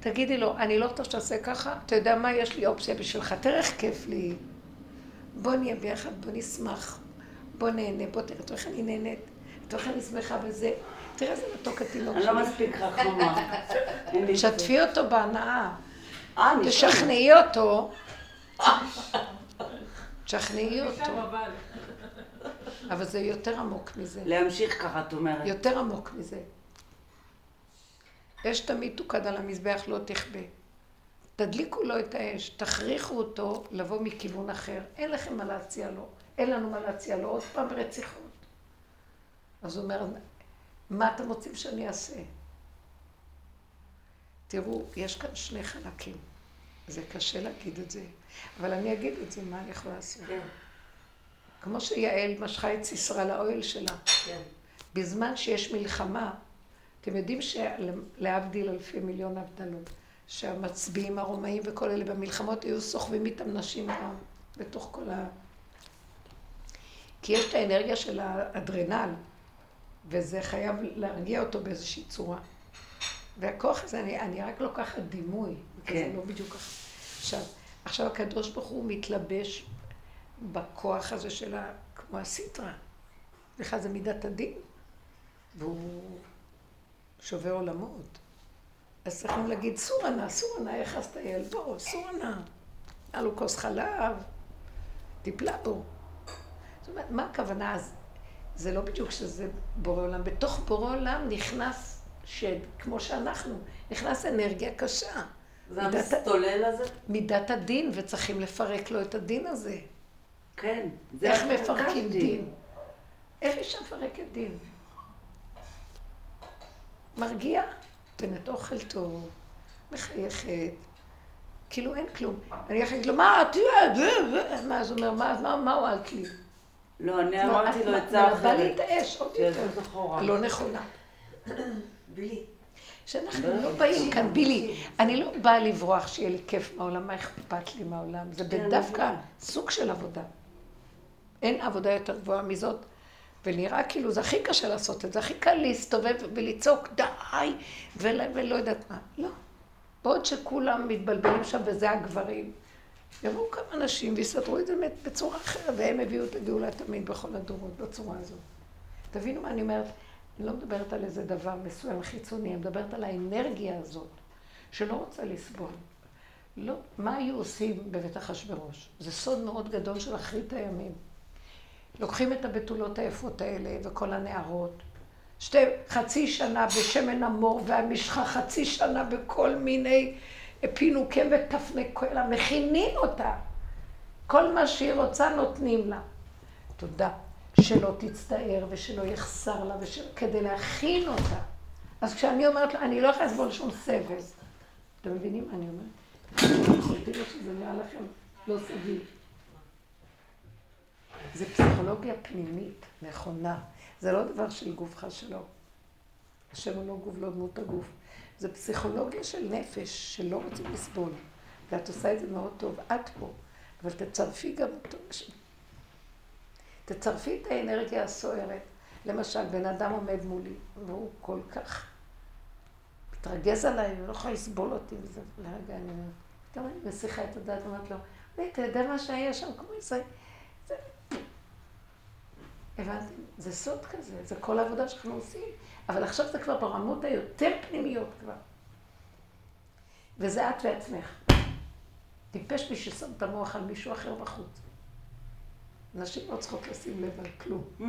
תגידי לו, אני לא רוצה שתעשה ככה, אתה יודע מה, יש לי אופציה בשבילך, תראה איך כיף לי. בוא נהיה ביחד, בוא נשמח, בוא נהנה, בוא תראה, תראה איך אני נהנית, תראה איך אני שמחה בזה, תראה איזה מתוק התינוק אני שלי. לא מספיק חכמה. זה. שתפי אותו בהנאה, אה, אני. תשכנעי אותו, תשכנעי אותו, אבל. אבל זה יותר עמוק מזה. להמשיך ככה, את אומרת. יותר עמוק מזה. אש תמיד תוקד על המזבח, לא תכבה. תדליקו לו את האש, תכריחו אותו לבוא מכיוון אחר. אין לכם מה להציע לו, אין לנו מה להציע לו, עוד פעם רציחות. אז הוא אומר, מה אתם רוצים שאני אעשה? תראו, יש כאן שני חלקים. זה קשה להגיד את זה, אבל אני אגיד את זה, מה אני יכולה לעשות? כן, כמו שיעל משכה את סיסרא לאוהל שלה. כן. בזמן שיש מלחמה, אתם יודעים שלהבדיל אלפי מיליון הבדלות, שהמצביעים הרומאים וכל אלה במלחמות היו סוחבים איתם נשים גם בתוך כל ה... כי יש את האנרגיה של האדרנל, וזה חייב להרגיע אותו באיזושהי צורה. והכוח הזה, אני, אני רק לוקחת דימוי, כי זה כן. לא בדיוק ככה. עכשיו, עכשיו הקדוש ברוך הוא מתלבש בכוח הזה של ה... כמו הסיטרה. בכלל זה מידת הדין, והוא שובר עולמות. אז צריכים להגיד, סורה נא, איך אסתייל? בוא, סורה נא. היה לו כוס חלב, טיפלה בו. זאת אומרת, מה הכוונה? אז זה לא בדיוק שזה בורא עולם. בתוך בורא עולם נכנס שד, כמו שאנחנו, נכנס אנרגיה קשה. זה המסתולל הזה? מידת הדין, וצריכים לפרק לו את הדין הזה. כן. זה איך מפרקים שהרגשתי. דין? איך אישה מפרקת דין? מרגיע, נותנת אוכל טוב, מחייכת, כאילו אין כלום. אני הולכת להגיד לו, מה, תראה, זה, זה, מה, אז הוא אומר, מה, מה, מה הועלת לי? לא, אני אמרתי את לו מ- עצה מלבה לי אחרת. את האש עוד יותר. שיזוז אחורה. לא נכונה. בלי. שאנחנו לא, באים כאן, בילי, אני לא באה לברוח שיהיה לי כיף מהעולם, מה אכפת לי מהעולם? זה כן, דווקא סוג של עבודה. אין עבודה יותר גבוהה מזאת, ונראה כאילו זה הכי קשה לעשות את זה, הכי קל להסתובב ולצעוק די, ול, ולא יודעת מה. לא. בעוד שכולם מתבלבלים שם, וזה הגברים. יבואו כמה נשים ויסדרו את זה בצורה אחרת, והם הביאו את הגאולה תמיד בכל הדורות, בצורה הזאת. תבינו מה אני אומרת? אני לא מדברת על איזה דבר מסוים חיצוני, אני מדברת על האנרגיה הזאת, שלא רוצה לסבול. לא, מה היו עושים בבית אחשוורוש? זה סוד מאוד גדול של אחרית הימים. לוקחים את הבתולות היפות האלה וכל הנערות, שתי, חצי שנה בשמן המור והמשחה, חצי שנה בכל מיני פינוקים ותפנקלה, מכינים אותה. כל מה שהיא רוצה נותנים לה. תודה. שלא תצטער ושלא יחסר לה, ושל... כדי להכין אותה. אז כשאני אומרת לה, אני לא יכולה לסבול שום סבל. אתם מבינים מה אני אומרת? תראו שזה נראה לכם לא סביב. זה פסיכולוגיה פנימית, נכונה. זה לא דבר של גופך שלו. השם הוא לא גוף, לא דמות הגוף. זה פסיכולוגיה של נפש, שלא רוצים לסבול. ואת עושה את זה מאוד טוב, את פה. אבל תצרפי גם אותו. תצרפי את האנרגיה הסוערת. למשל, בן אדם עומד מולי, והוא כל כך מתרגז עליי, הוא לא יכול לסבול אותי, וזה לרגע אני אומרת, גם אני מסיחה את הדעת, אומרת לו, "אוי, אתה יודע מה שהיה שם, כמו איזה... זה... הבנתם? זה סוד כזה, זה כל העבודה שאנחנו עושים, אבל עכשיו זה כבר ברמות היותר פנימיות כבר. וזה את ועצמך. טיפש מי ששם את המוח על מישהו אחר בחוץ. נשים לא צריכות לשים לב על כלום. Mm.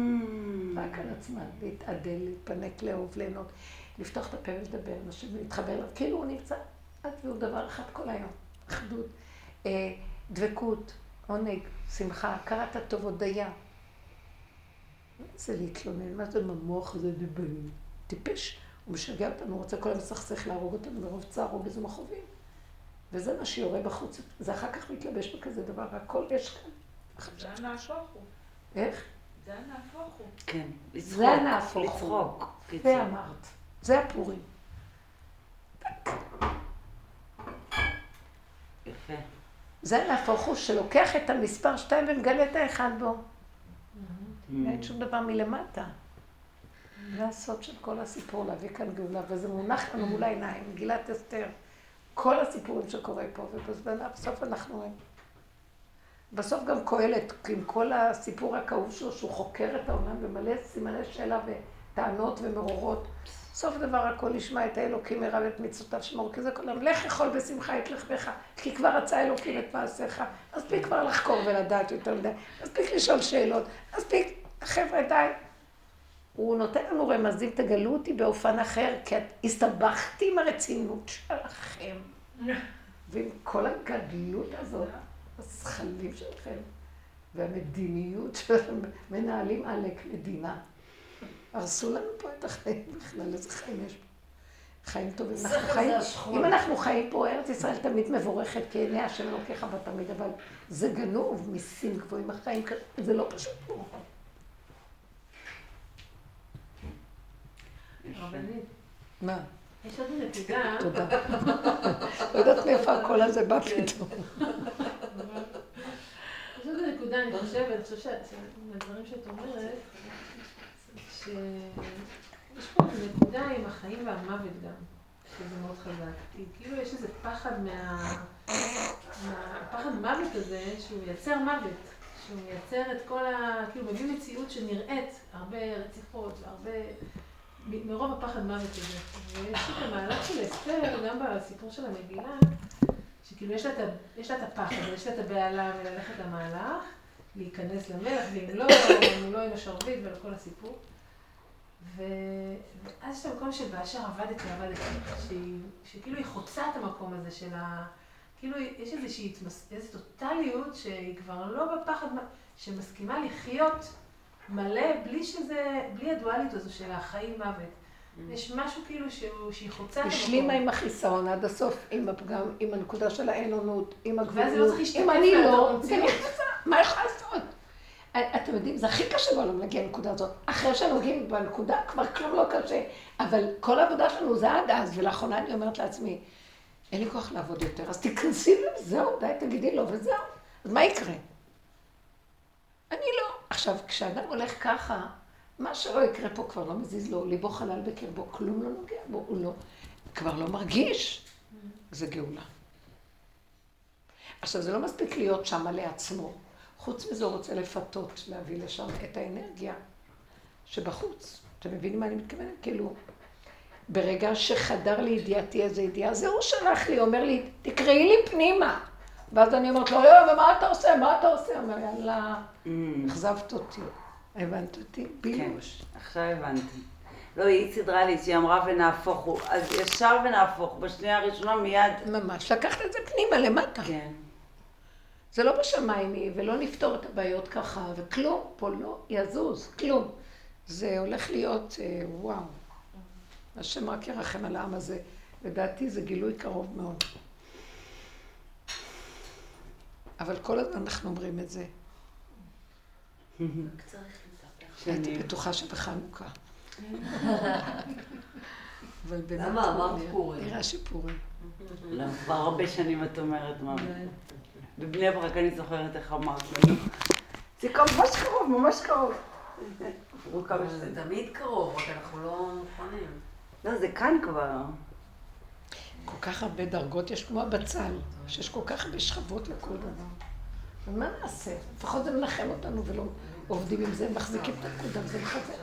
רק על עצמן, להתעדל, להתפנק, לאהוב, ליהנות, לפתוח את הפה ולדבר, נשים להתחבר אליו, כאילו הוא נמצא, את והוא דבר אחד כל היום, אחדות, אה, דבקות, עונג, שמחה, הכרת הטוב, הודיה. מה זה להתלונן? מה זה המוח הזה דיברים? טיפש, הוא משגע אותנו, הוא רוצה כל היום לסכסך, להרוג אותנו מרוב צער או באיזה מכאובים. וזה מה שיורה בחוץ, זה אחר כך מתלבש בכזה דבר, הכל יש כאן. זה הנהפוך הוא. איך? זה הנהפוך הוא. כן, לצחוק. זה הנהפוך הוא. לצחוק. זה אמרת. זה הפורים. יפה. זה להפוך הוא שלוקח את המספר שתיים ומגלה את האחד בו. אין שום דבר מלמטה. זה הסוד של כל הסיפור, להביא כאן גאולה, וזה מונח לנו מול העיניים, מגילת אסתר. כל הסיפורים שקורה פה, ובסוף אנחנו. בסוף גם קהלת, עם כל הסיפור הכאוב שלו, שהוא חוקר את העולם ומלא סימני שאלה וטענות ומרורות. סוף דבר הכל ישמע את האלוקים מרב את מצוותיו שמור, כי זה כל היום, לך אכול בשמחה את לחמך, כי כבר רצה האלוקים את מעשיך. מספיק כבר לחקור ולדעת יותר מדי, מספיק לשאול שאלות, מספיק, חבר'ה, די. הוא נותן לנו רמזים, תגלו אותי באופן אחר, כי את הסתבכתי עם הרצינות שלכם. ועם כל הגדלות הזאת, הזכלים שלכם, והמדיניות שלכם, מנהלים עלק מדינה. הרסו לנו פה את החיים בכלל, איזה חיים יש פה? חיים טובים. אנחנו חיים. אם אנחנו חיים פה, ארץ ישראל תמיד מבורכת, כי עיני השם אלוקיך בה תמיד, אבל זה גנוב, מיסים גבוהים, החיים כאלה, זה לא פשוט פה. מה? יש עוד נקודה, תודה. לא יודעת מאיפה הקול הזה בא פתאום. יש עוד נקודה, אני חושבת, אני חושבת מהדברים שאת אומרת, שיש פה נקודה עם החיים והמוות גם, שזה מאוד חזק. כאילו יש איזה פחד מה... הפחד מוות הזה, שהוא מייצר מוות, שהוא מייצר את כל ה... כאילו מביא מציאות שנראית הרבה רציחות והרבה... מרוב הפחד מוות הזה. ויש את המהלך של אסתר, גם בסיפור של המגילה, שכאילו יש לה יש לה את הפחד, יש לה את הבהלה מללכת למהלך, להיכנס למלך, ואם לא, אם לא עם השרביט ולכל הסיפור. ו... ואז יש את המקום של באשר עבדתי, עבדתי, שהיא, שכאילו היא חוצה את המקום הזה של ה... כאילו יש איזושהי התמס... איזו טוטליות שהיא כבר לא בפחד, שמסכימה לחיות מלא בלי שזה, בלי הדואליות הזו של החיים מוות. יש משהו כאילו שהוא, שהיא חוצה את המקום. השלימה עם החיסרון עד הסוף, עם הפגם, עם הנקודה של האין אונות, עם ואז זה לא הגבולות, אם אני לא. נכנסה, מה יכול לעשות? אתם יודעים, זה הכי קשה בעולם להגיע לנקודה הזאת. אחרי שנוגעים בנקודה, כבר כלום לא קשה. אבל כל העבודה שלנו זה עד אז, ולאחרונה אני אומרת לעצמי, אין לי כוח לעבוד יותר, אז תיכנסי לזה, זהו, די, תגידי לו, וזהו. אז מה יקרה? אני לא. עכשיו, כשאדם הולך ככה, מה שלא יקרה פה כבר לא מזיז לו, ליבו חלל בקרבו, כלום לא נוגע בו, הוא לא, כבר לא מרגיש. זה גאולה. עכשיו, זה לא מספיק להיות שם לעצמו. חוץ מזה הוא רוצה לפתות, להביא לשם את האנרגיה שבחוץ. אתם מבינים מה אני מתכוונת? כאילו, ברגע שחדר לידיעתי איזו ידיעה, זה הוא שלח לי, אומר לי, תקראי לי פנימה. ואז אני אומרת לו, יואו, ומה אתה עושה? מה אתה עושה? הוא אומר, יאללה, אכזבת אותי. הבנת אותי? כן, בילוש. עכשיו הבנתי. לא, היא סידרה לי שהיא אמרה ונהפוך הוא. אז ישר ונהפוך, בשנייה הראשונה מיד. ממש. לקחת את זה פנימה, למטה. כן. זה לא בשמיים היא, ולא נפתור את הבעיות ככה, וכלום פה לא יזוז, כלום. זה הולך להיות, אה, וואו. השם רק ירחם על העם הזה. לדעתי זה גילוי קרוב מאוד. אבל כל הזמן אנחנו אומרים את זה. הייתי. בטוחה שבחנוכה. אבל באמת, למה? אמרת פורים. נראה שפורים. לא, כבר הרבה שנים את אומרת, מה. בבני ברק אני זוכרת איך אמרת לנו. זה ממש קרוב, ממש קרוב. כמה זה. תמיד קרוב, רק אנחנו לא מוכנים. לא, זה כאן כבר. כל כך הרבה דרגות יש כמו הבצל, שיש כל כך הרבה שכבות לכל דבר. ומה נעשה? לפחות זה מנחם אותנו ולא עובדים עם זה, מחזיקים את הנקודה וזה מחזק.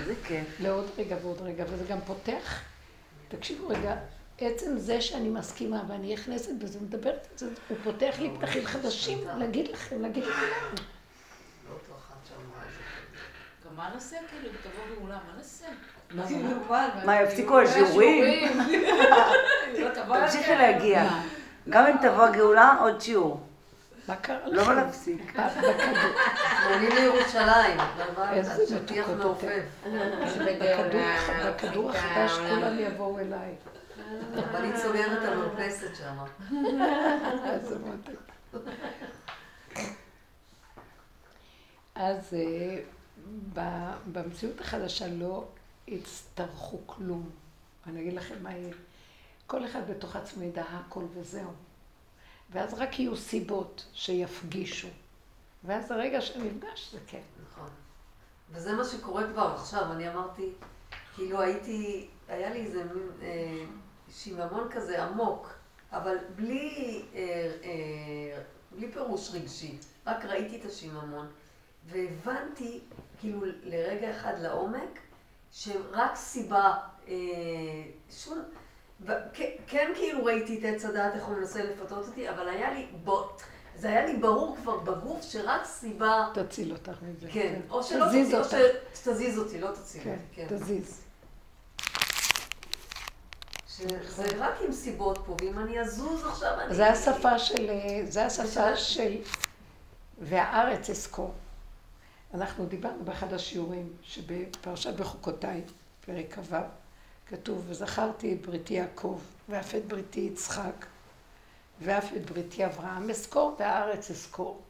איזה כיף. לעוד רגע ועוד רגע, וזה גם פותח. תקשיבו רגע, עצם זה שאני מסכימה ואני נכנסת בזה, מדברת את זה, הוא פותח לי פתחים חדשים להגיד לכם, להגיד לכולם. לא אותו אחת שאמרה את זה. גם מה נעשה כאילו, תבוא גאולה, מה נעשה? מה? מה, יפסיקו השיעורים? לא תמשיכי להגיע. גם אם תבוא הגאולה, עוד שיעור. מה קרה לא לכם? להפסיק. בכדור- אני לירושלים, איזה מתוקות מעופף. בכדור- בכדור החדש כולם יבואו אליי. אבל היא סוגרת את המרפסת שם. איזה. אז אה, ב- במציאות החדשה לא יצטרכו כלום. אני אגיד לכם מה יהיה. כל אחד בתוך עצמו ידע הכל וזהו. ואז רק יהיו סיבות שיפגישו. ואז הרגע של מפגש זה כן. נכון. וזה מה שקורה כבר עכשיו, אני אמרתי, כאילו הייתי, היה לי איזה מין אה, שיממון כזה עמוק, אבל בלי, אה, אה, בלי פירוש רגשי, רק ראיתי את השיממון, והבנתי, כאילו לרגע אחד לעומק, שרק סיבה, אה, שום, ו- כן, כן כאילו ראיתי את עץ הדעת, איך הוא מנסה לפתות אותי, אבל היה לי, בו, זה היה לי ברור כבר בגוף שרק סיבה... תציל אותך מזה. כן, או שלא תזיז תזיז, או אותך. שתזיז אותי, לא תציל כן, אותי, כן. תזיז. שזה רק עם סיבות פה, ואם אני אזוז עכשיו, אני... זה השפה של, זה השפה של, והארץ אזכור. אנחנו דיברנו באחד השיעורים שבפרשת בחוקותיי, פרק כ"ו, כתוב, וזכרתי את בריתי יעקב, ואף את בריתי יצחק, ואף את בריתי אברהם אזכור, והארץ אזכור.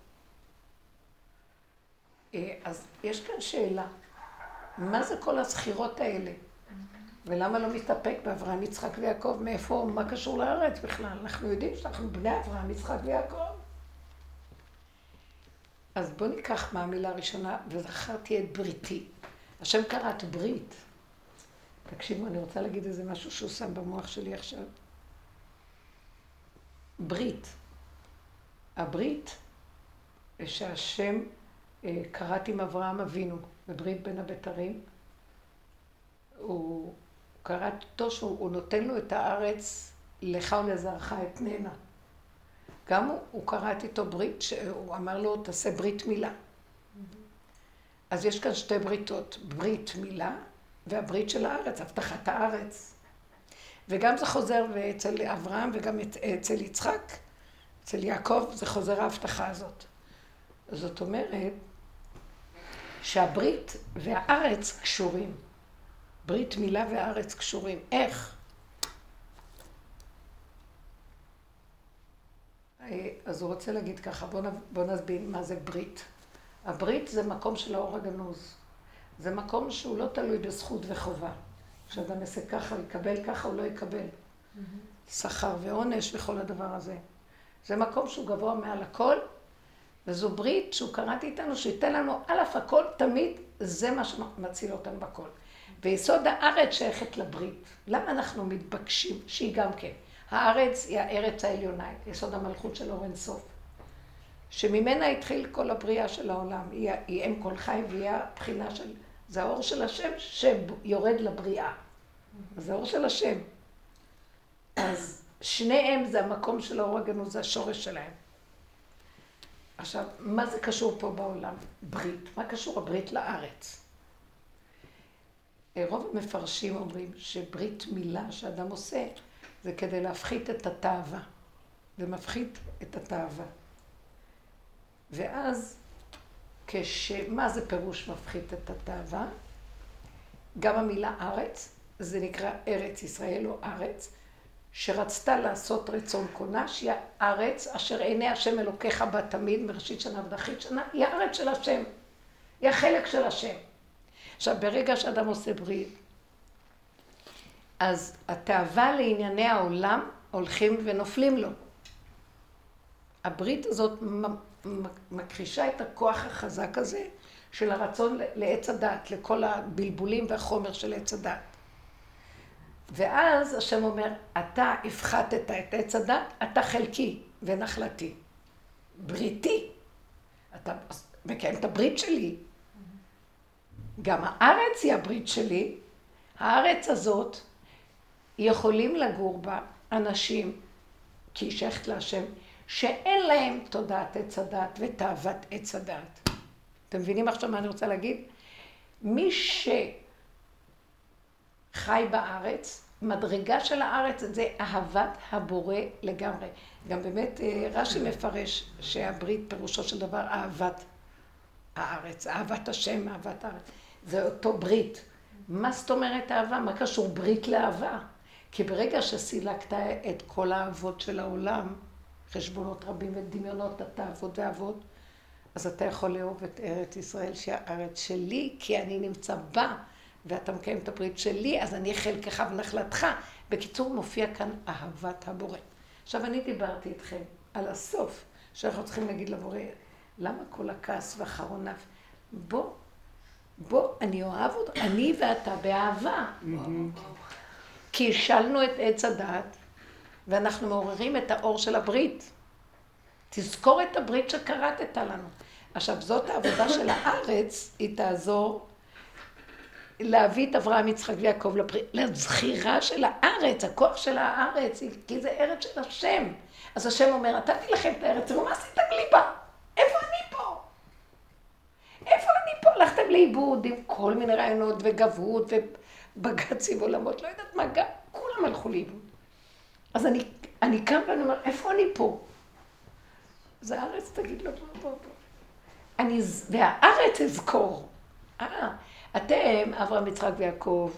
אה, אז יש כאן שאלה, מה זה כל הזכירות האלה? ולמה לא מסתפק באברהם, יצחק ויעקב? מאיפה, מה קשור לארץ בכלל? אנחנו יודעים שאנחנו בני אברהם, יצחק ויעקב. אז בואו ניקח מה המילה הראשונה, וזכרתי את בריתי. השם קרא את ברית. תקשיבו, אני רוצה להגיד איזה משהו שהוא שם במוח שלי עכשיו. ברית. הברית שהשם אה, קראת עם אברהם אבינו בברית בין הבתרים, הוא קראת אותו שהוא נותן לו את הארץ לך ולזרעך אתננה. גם הוא, הוא קראת איתו ברית, שהוא אמר לו תעשה ברית מילה. אז יש כאן שתי בריתות, ברית מילה והברית של הארץ, הבטחת הארץ. וגם זה חוזר אצל אברהם וגם אצל יצחק, אצל יעקב, זה חוזר ההבטחה הזאת. זאת אומרת שהברית והארץ קשורים. ברית מילה והארץ קשורים. איך? אז הוא רוצה להגיד ככה, בואו בוא נסביר מה זה ברית. הברית זה מקום של האור הגנוז. זה מקום שהוא לא תלוי בזכות וחובה. כשאדם יעשה ככה, הוא יקבל ככה, הוא לא יקבל. שכר ועונש וכל הדבר הזה. זה מקום שהוא גבוה מעל הכל, וזו ברית שהוא קראתי איתנו, שייתן לנו על אף הכל, תמיד זה מה שמציל אותנו בכל. ויסוד הארץ שייכת לברית. למה אנחנו מתבקשים שהיא גם כן? הארץ היא הארץ העליונה, יסוד המלכות של אור אינסוף. שממנה התחיל כל הבריאה של העולם. היא, היא אם כל חי והיא הבחינה של... זה האור של השם שיורד לבריאה. זה האור של השם. אז שניהם זה המקום של האור הגנוז, זה השורש שלהם. עכשיו, מה זה קשור פה בעולם? ברית. מה קשור הברית לארץ? רוב המפרשים אומרים שברית מילה שאדם עושה זה כדי להפחית את התאווה. זה מפחית את התאווה. ואז, כש... מה זה פירוש מפחית את התאווה? גם המילה ארץ, זה נקרא ארץ ישראל או ארץ, שרצתה לעשות רצון קונה, שהיא הארץ אשר עיני השם אלוקיך בה תמיד, מראשית שנה ודחית שנה, היא הארץ של השם. היא החלק של השם. עכשיו, ברגע שאדם עושה ברית, אז התאווה לענייני העולם הולכים ונופלים לו. הברית הזאת מכחישה את הכוח החזק הזה של הרצון לעץ הדת, לכל הבלבולים והחומר של עץ הדת. ואז השם אומר, אתה הפחתת את עץ הדת, אתה חלקי ונחלתי. בריתי. אתה מקיים את הברית שלי. גם הארץ היא הברית שלי. הארץ הזאת, יכולים לגור בה אנשים, כי היא שייכת להשם, שאין להם תודעת עץ הדת ותאוות עץ הדת. אתם מבינים עכשיו מה אני רוצה להגיד? מי שחי בארץ, מדרגה של הארץ זה אהבת הבורא לגמרי. גם באמת אה, רש"י מפרש שהברית פירושו של דבר אהבת הארץ, אהבת השם, אהבת הארץ. זה אותו ברית. מה זאת אומרת אהבה? מה קשור ברית לאהבה? כי ברגע שסילקת את כל האהבות של העולם, חשבונות רבים ודמיונות התאוות והאהבות, אז אתה יכול לאהוב את ארץ ישראל שהיא הארץ שלי, כי אני נמצא בה, ואתה מקיים את הברית שלי, אז אני חלקך ונחלתך. בקיצור, מופיע כאן אהבת הבורא. עכשיו, אני דיברתי איתכם על הסוף, שאנחנו צריכים להגיד לבורא, למה כל הכעס והחרון אף? בוא, בוא, אני אוהב אותך, אני ואתה באהבה. כי השלנו את עץ הדת, ואנחנו מעוררים את האור של הברית. תזכור את הברית שקראת לנו. עכשיו, זאת העבודה של הארץ, היא תעזור להביא את אברהם, יצחק ויעקב לברית, לזכירה של הארץ, הכוח של הארץ, כי זה ארץ של השם. אז השם אומר, נתתי לכם את הארץ, ומה עשיתם לי בה? איפה אני פה? איפה אני פה? הלכתם לאיבוד עם כל מיני רעיונות וגבות ובג"צים ועולמות, לא יודעת מה, גם כולם הלכו לאיבוד. אז אני, אני קם ואני אומר, איפה אני פה? אז הארץ תגיד לו, בוא, בוא, בוא. אני, והארץ אזכור. אה, אתם, אברהם, יצחק ויעקב,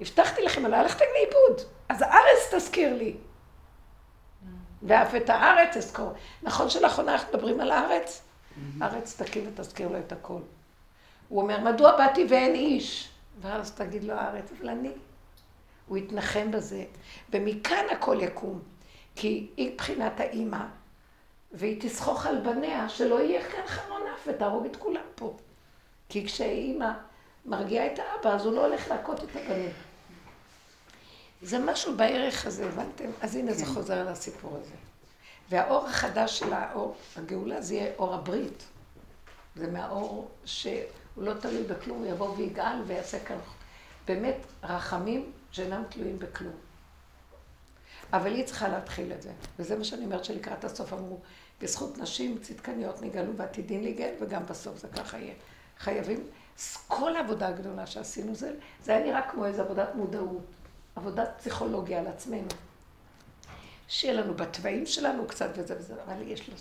הבטחתי לכם, אבל הלכתם לאיבוד, אז הארץ תזכיר לי. ואף את הארץ אזכור. נכון שלאחרונה אנחנו מדברים על הארץ? הארץ תקים ותזכיר לו את הכל. הוא אומר, מדוע באתי ואין איש? ואז תגיד לו הארץ, אבל אני. הוא יתנחם בזה, ומכאן הכל יקום. כי היא בחינת האימא, והיא תסחוך על בניה, שלא יהיה כאן חרון אף ותהרוג את כולם פה. כי כשאימא מרגיעה את האבא, אז הוא לא הולך להכות את הבנים. זה משהו בערך הזה, הבנתם? אז הנה זה כן. חוזר על הסיפור הזה. והאור החדש של האור, הגאולה, זה יהיה אור הברית. זה מהאור שהוא לא תלוי בכלום, הוא יבוא ויגאל ויעשה כאן באמת רחמים שאינם תלויים בכלום. אבל היא צריכה להתחיל את זה. וזה מה שאני אומרת שלקראת הסוף אמרו, בזכות נשים צדקניות נגאלו ועתידין להיגאל, וגם בסוף זה ככה יהיה. חייבים, כל העבודה הגדולה שעשינו זה, זה היה נראה כמו איזו עבודת מודעות, עבודת פסיכולוגיה על עצמנו. שיהיה לנו בתוואים שלנו קצת וזה וזה, אבל יש, לו,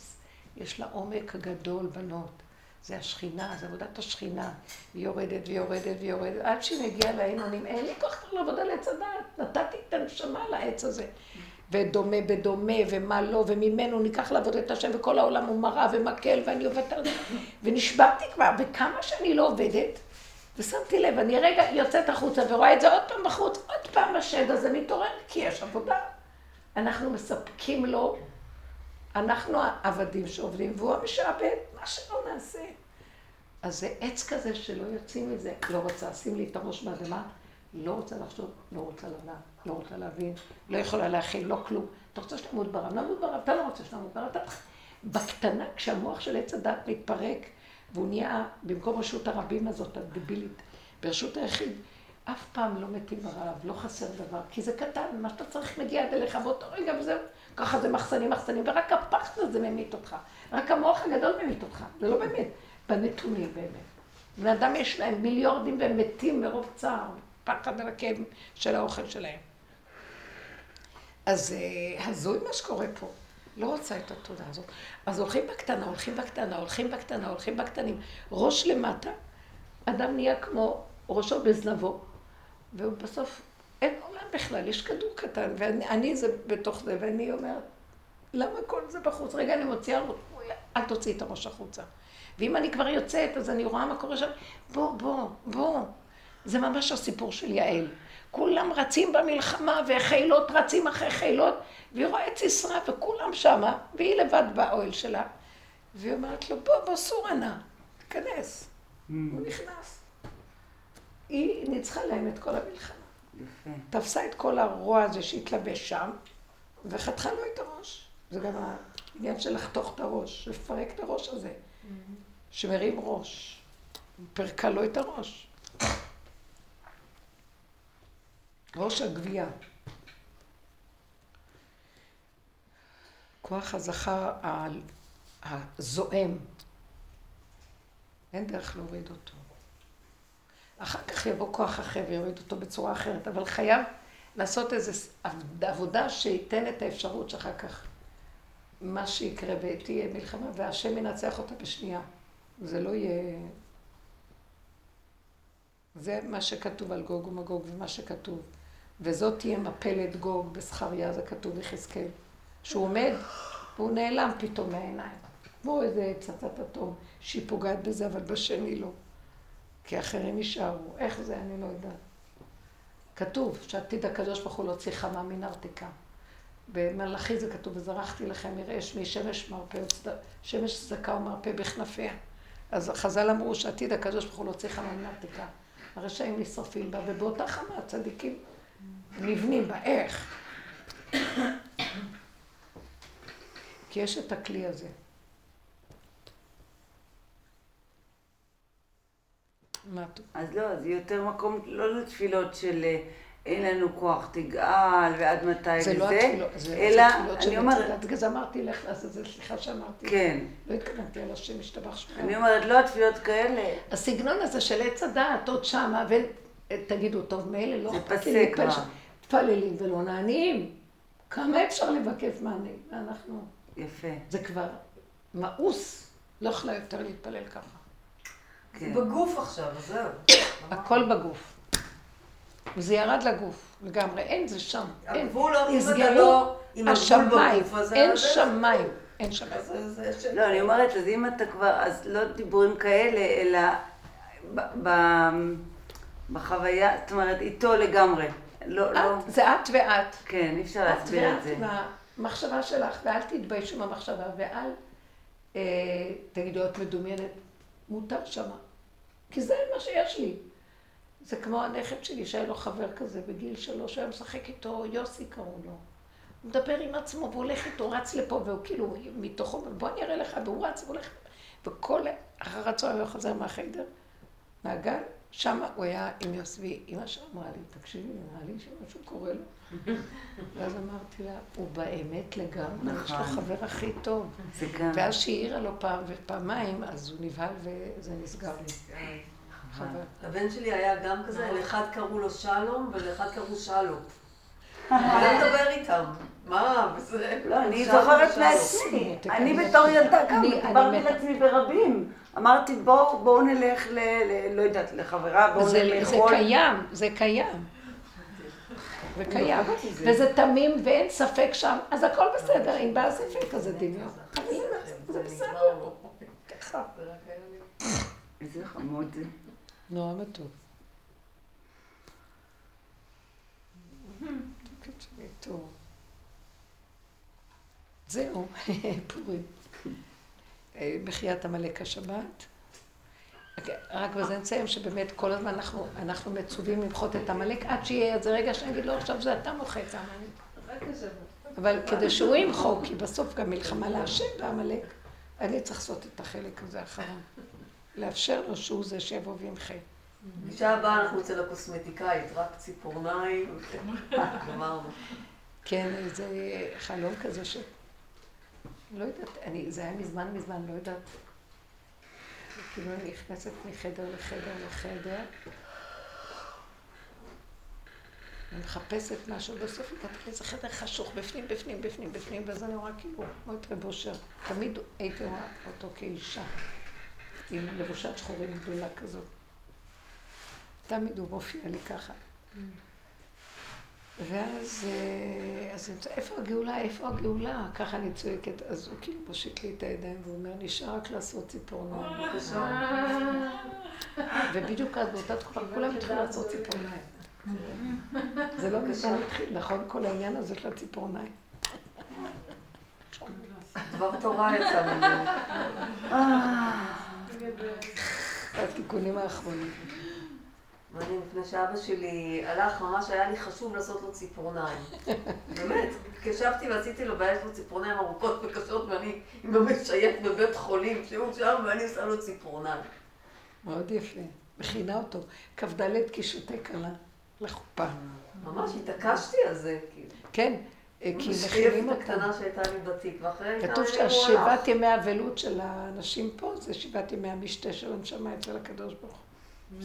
יש לה עומק הגדול, בנות. זה השכינה, זה עבודת השכינה. היא יורדת ויורדת ויורדת, עד שהיא מגיעה לעינונים. אין לי כוח כבר לעבוד על עץ הדעת. נתתי את הנשמה לעץ הזה. ודומה בדומה, ומה לא, וממנו ניקח לעבוד את השם, וכל העולם הוא מראה ומקל, ואני עובדת על זה. ונשברתי כבר, וכמה שאני לא עובדת, ושמתי לב, אני רגע יוצאת החוצה ורואה את זה עוד פעם בחוץ, עוד פעם השד הזה מתעורר, כי יש עבודה. אנחנו מספקים לו, אנחנו העבדים שעובדים, והוא המשעבד, מה שלא נעשה. אז זה עץ כזה שלא יוצאים מזה. לא רוצה, שים לי את הראש באדמה, לא רוצה לחשוב, לא רוצה לדעת, לא רוצה להבין, לא יכולה להכיל, לא כלום. אתה רוצה שתמות ברב, נמות ברב, אתה לא רוצה שתמות ברב, אתה... בקטנה, כשהמוח של עץ הדת מתפרק, והוא נהיה, במקום רשות הרבים הזאת, הדבילית, ברשות היחיד, אף פעם לא מתים ברעב, לא חסר דבר, כי זה קטן, מה שאתה צריך מגיע עד אליך באותו רגע, וזהו. ככה זה מחסנים מחסנים, ורק הפחד הזה ממית אותך. רק המוח הגדול ממית אותך, זה לא באמת, בנתונים באמת. בני אדם יש להם מיליורדים והם מתים מרוב צער, פחד על הכאב של האוכל שלהם. אז אה, הזוי מה שקורה פה. לא רוצה את התודה הזאת. אז הולכים בקטנה, הולכים בקטנה, הולכים בקטנה, הולכים בקטנים. ראש למטה, אדם נהיה כמו ראשו בזנבו. והוא בסוף, אין עולם בכלל, יש כדור קטן, ואני זה בתוך זה, ואני אומרת, למה כל זה בחוץ? רגע, אני מוציאה, אל תוציאי את הראש החוצה. ואם אני כבר יוצאת, אז אני רואה מה קורה שם, בוא, בוא, בוא. זה ממש הסיפור של יעל. כולם רצים במלחמה, וחילות רצים אחרי חילות, והיא רואה את סיסרא, וכולם שמה, והיא לבד באוהל שלה. והיא אומרת לו, בוא, בוא, סורה נא, תיכנס. Mm. הוא נכנס. היא ניצחה להם את כל המלחמה. יפה. תפסה את כל הרוע הזה שהתלבש שם, וחתכה לו את הראש. זה גם העניין של לחתוך את הראש, לפרק את הראש הזה, שמרים ראש. פרקה לו את הראש. ראש הגבייה. כוח הזכר הזועם, אין דרך להוריד אותו. אחר כך יבוא כוח אחר ויוריד אותו בצורה אחרת, אבל חייב לעשות איזו עבודה שייתן את האפשרות שאחר כך מה שיקרה ותהיה מלחמה, והשם ינצח אותה בשנייה. זה לא יהיה... זה מה שכתוב על גוג ומגוג ומה שכתוב. וזאת תהיה מפלת גוג בזכריה, זה כתוב ביחזקאל. שהוא עומד והוא נעלם פתאום מהעיניים. כמו איזה פצצת אטום שהיא פוגעת בזה, אבל בשני לא. כי אחרים יישארו. איך זה? אני לא יודעת. כתוב שעתיד הקדוש ברוך הוא להוציא חמה מנרתיקה. במלאכי זה כתוב, וזרחתי לכם מראה שמי שמש מרפא, שמש צדקה ומרפא בכנפיה. אז חז"ל אמרו שעתיד הקדוש ברוך הוא להוציא חמה מנרתיקה. הרשעים נשרפים בה, ובאותה חמה הצדיקים נבנים בה. איך? כי יש את הכלי הזה. מה את... אז לא, אז יותר מקום, לא לתפילות של אה, אין לנו כוח תגאל ועד מתי זה וזה, לא התפילות, זה אלא, אני אומרת... בגלל זה אמרתי לך זה, סליחה שאמרתי. כן. לא התכוונתי על השם השתבח שלך. אני אומרת, לא התפילות כאלה. הסגנון הזה של עץ הדעת, עוד שמה, ותגידו, טוב, מילא לא אכפת לי להתפלל. מתפללים ולא נעניים. כמה אפשר לבקש מענה? ואנחנו... יפה. זה כבר מאוס. לא יכולה יותר להתפלל ככה. כן. בגוף עכשיו, זהו. הכל בגוף. וזה ירד לגוף לגמרי, אין זה שם. הגבול, אם אתה לא עם הגבול בגוף, אז... אין שמיים. אין שמיים. לא, אני אומרת, אז אם אתה כבר, אז לא דיבורים כאלה, אלא בחוויה, זאת אומרת, איתו לגמרי. לא, לא. זה את ואת. כן, אי אפשר להסביר את זה. את ואת במחשבה שלך, ואל תתביישו במחשבה, ואל אה, תגידו, את מדומיינת. מותר שמה. כי זה מה שיש לי. זה כמו הנכד שלי, שהיה לו חבר כזה בגיל שלוש, היה משחק איתו, יוסי קראו לו. הוא מדבר עם עצמו והולך איתו, רץ לפה, והוא כאילו מתוכו, בוא אני אראה לך, והוא רץ והולך, וכל אחר הצהריים הוא חוזר מהחדר, מהגן, שם הוא היה עם יוסבי, אמא שלו אמרה לי, תקשיבי, נראה לי שמשהו קורה לו. ואז אמרתי לה, הוא באמת לגמרי, יש לו נכון. חבר הכי טוב. זה גם. ואז שהיא העירה לו פעם ופעמיים, אז הוא נבהל וזה נסגר לי. חבל. הבן שלי היה גם כזה, לאחד קראו לו שלום ולאחד קראו שלום. היה מדבר איתם. מה, וזה... לא, אני זוכרת. מעצמי. אני בתור ילדה גם אני- אני דיברתי. לעצמי ברבים. אמרתי, בואו נלך ל... לא יודעת, לחברה, בואו זה, נלך זה לאכול. קיים, זה קיים. זה קיים. וזה תמים ואין ספק שם, אז הכל בסדר, אם בא הספק אז זה דמיון. זה בסדר. ככה. איזה חמוד זה. נורא מתוק. זהו, פורים. אה, מחיית עמלק השבת. רק בזה נציין שבאמת כל הזמן אנחנו, אנחנו מצווים למחות את עמלק עד שיהיה איזה רגע שאני אגיד לו עכשיו זה אתה מוחה את עמלק. אבל כדי שהוא ימחוק, כי בסוף גם מלחמה להשם בעמלק, אני צריך לעשות את החלק הזה האחרון. לאפשר לו שהוא זה שיבוא וימחה. פגישה הבאה אנחנו אצל הקוסמטיקאית, רק ציפורניים. גמרנו. כן, זה חלום כזה ש... לא יודעת, אני, זה היה מזמן מזמן, לא יודעת. כאילו אני נכנסת מחדר לחדר לחדר. אני מחפשת משהו, בסוף הגעתי לאיזה חדר חשוך, בפנים, בפנים, בפנים, בפנים, ואז אני רואה כאילו, כמו את רב אושר. תמיד הייתי רואה אותו כאישה, עם לבושת שחורים גדולה כזאת. תמיד הוא מופיע לי ככה. ואז, אה, אז איפה הגאולה, איפה הגאולה? ככה אני צועקת, אז הוא כאילו מושיט לי את הידיים ואומר, נשאר רק לעשות ציפורניים. ובדיוק אז באותה תקופה כולם התחילו לעשות ציפורניים. זה לא מזמן התחיל, נכון? כל העניין הזה של הציפורניים. דבר תורה יצא ממנו. התיקונים האחרונים. ואני, מפני שאבא שלי הלך, ממש היה לי חשוב לעשות לו ציפורניים. באמת, התקשבתי ועשיתי לו, והיה לו ציפורניים ארוכות וקשות, ואני עם המשייף בבית חולים, שהוא שם, ואני עושה לו ציפורניים. מאוד יפה. מכינה אותו. כ"ד קישוטי כלה לחופה. ממש התעקשתי על זה, כאילו. כן, אה, כי מכינים המשייפת אותו. הקטנה שהייתה לי בתיק, ואחרי כתוב. שהשבעת ימי האבלות של האנשים פה זה שבעת ימי המשתה של הנשמה אצל הקדוש ברוך הוא.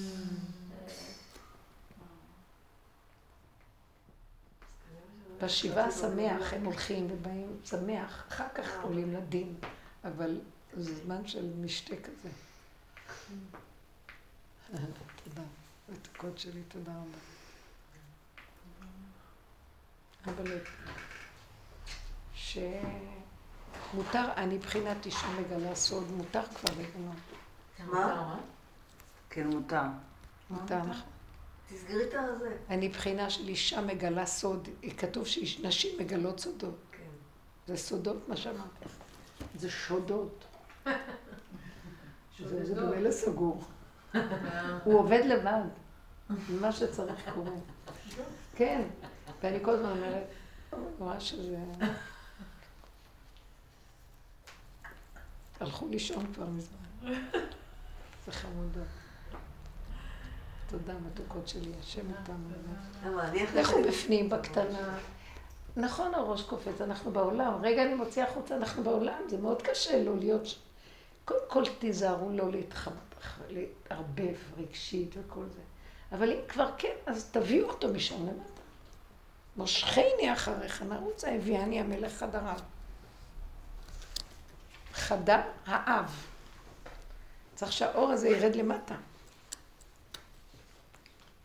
בשבעה שמח הם הולכים ובאים שמח, אחר כך עולים לדין, אבל זה זמן של משתה כזה. תודה. מתוקות שלי, תודה רבה. אבל שמותר, אני מבחינת אישה מגלה סוד, מותר כבר לגלות. מה? כן, מותר. מותר, נכון. תסגרי את הזה. אני מבחינה של אישה מגלה סוד, כתוב שנשים מגלות סודות. כן. זה סודות מה שאמרתי. זה שודות. זה זה במילא סגור. הוא עובד לבד. מה שצריך קורה. כן. ואני כל הזמן אומרת, רואה שזה... הלכו לישון כבר מזמן. זה חמודות. תודה, מתוקות שלי, השם לכו החלטתי... בפנים, בקטנה. נכון, הראש קופץ, אנחנו בעולם. רגע אני מוציאה החוצה, אנחנו בעולם. זה מאוד קשה לא להיות... קודם כל תיזהרו לא להתערבב רגשית וכל זה. אבל אם כבר כן, אז תביאו אותו משם למטה. מושכני אחריך, נרוץ הביאני המלך חדריו. חדר האב. צריך שהאור הזה ירד למטה.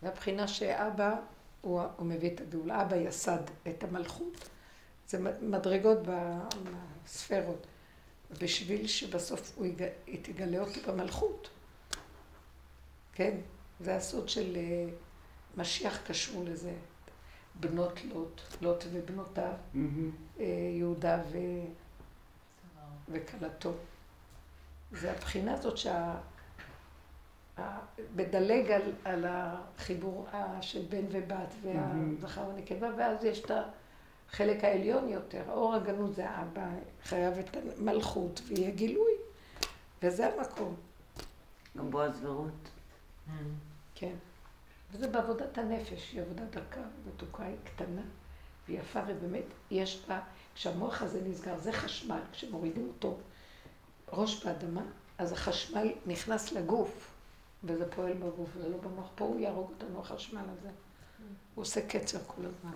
והבחינה שאבא, הוא, הוא מביא את הגאולה, אבא יסד את המלכות. זה מדרגות בספרות. בשביל שבסוף הוא יג... היא תגלה אותו במלכות. כן? זה הסוד של אה, משיח קשור לזה. בנות לוט, לוט ובנותיו. אה, יהודה ו... וכלתו. זה הבחינה הזאת שה... מדלג על, על החיבור ה- של בן ובת. והזכר והנקבה, ואז יש את החלק העליון יותר. האור הגנוז זה האבא, חייב את המלכות, ויהיה גילוי. וזה המקום. גם בועז ורות. כן. וזה בעבודת הנפש, היא עבודה דרכה, מתוקה היא קטנה ויפה, ובאמת יש בה, כשהמוח הזה נסגר, זה חשמל, כשמורידים אותו ראש באדמה, אז החשמל נכנס לגוף, וזה פועל בגוף, זה לא במוח. פה הוא יהרוג אותנו, החשמל הזה. הוא עושה קצר כל הזמן.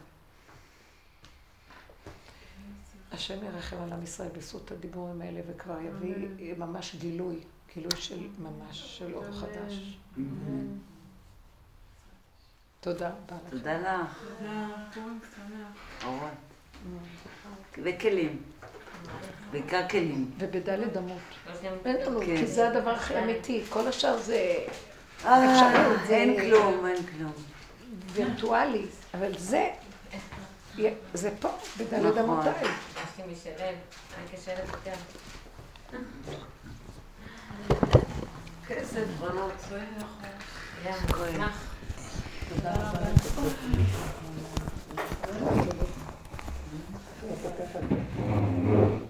השם ירחם על עם ישראל בזכות הדיבורים האלה, וכבר יביא ממש גילוי, גילוי של ממש, של אור חדש. תודה רבה לך. תודה לך, תודה, פורים שמח. וכלים. בעיקר כלים. ובדלת אמות. אין לנו, כן. כי זה הדבר הכי אמיתי. כל השאר זה אה, אפשרות, זה- אין כלום, אין כלום. וירטואלי, אבל זה, זה פה, בדלת נכון. אמותיי. יש לי משלם, אני קשה לוותר. כסף, בנות. תודה רבה.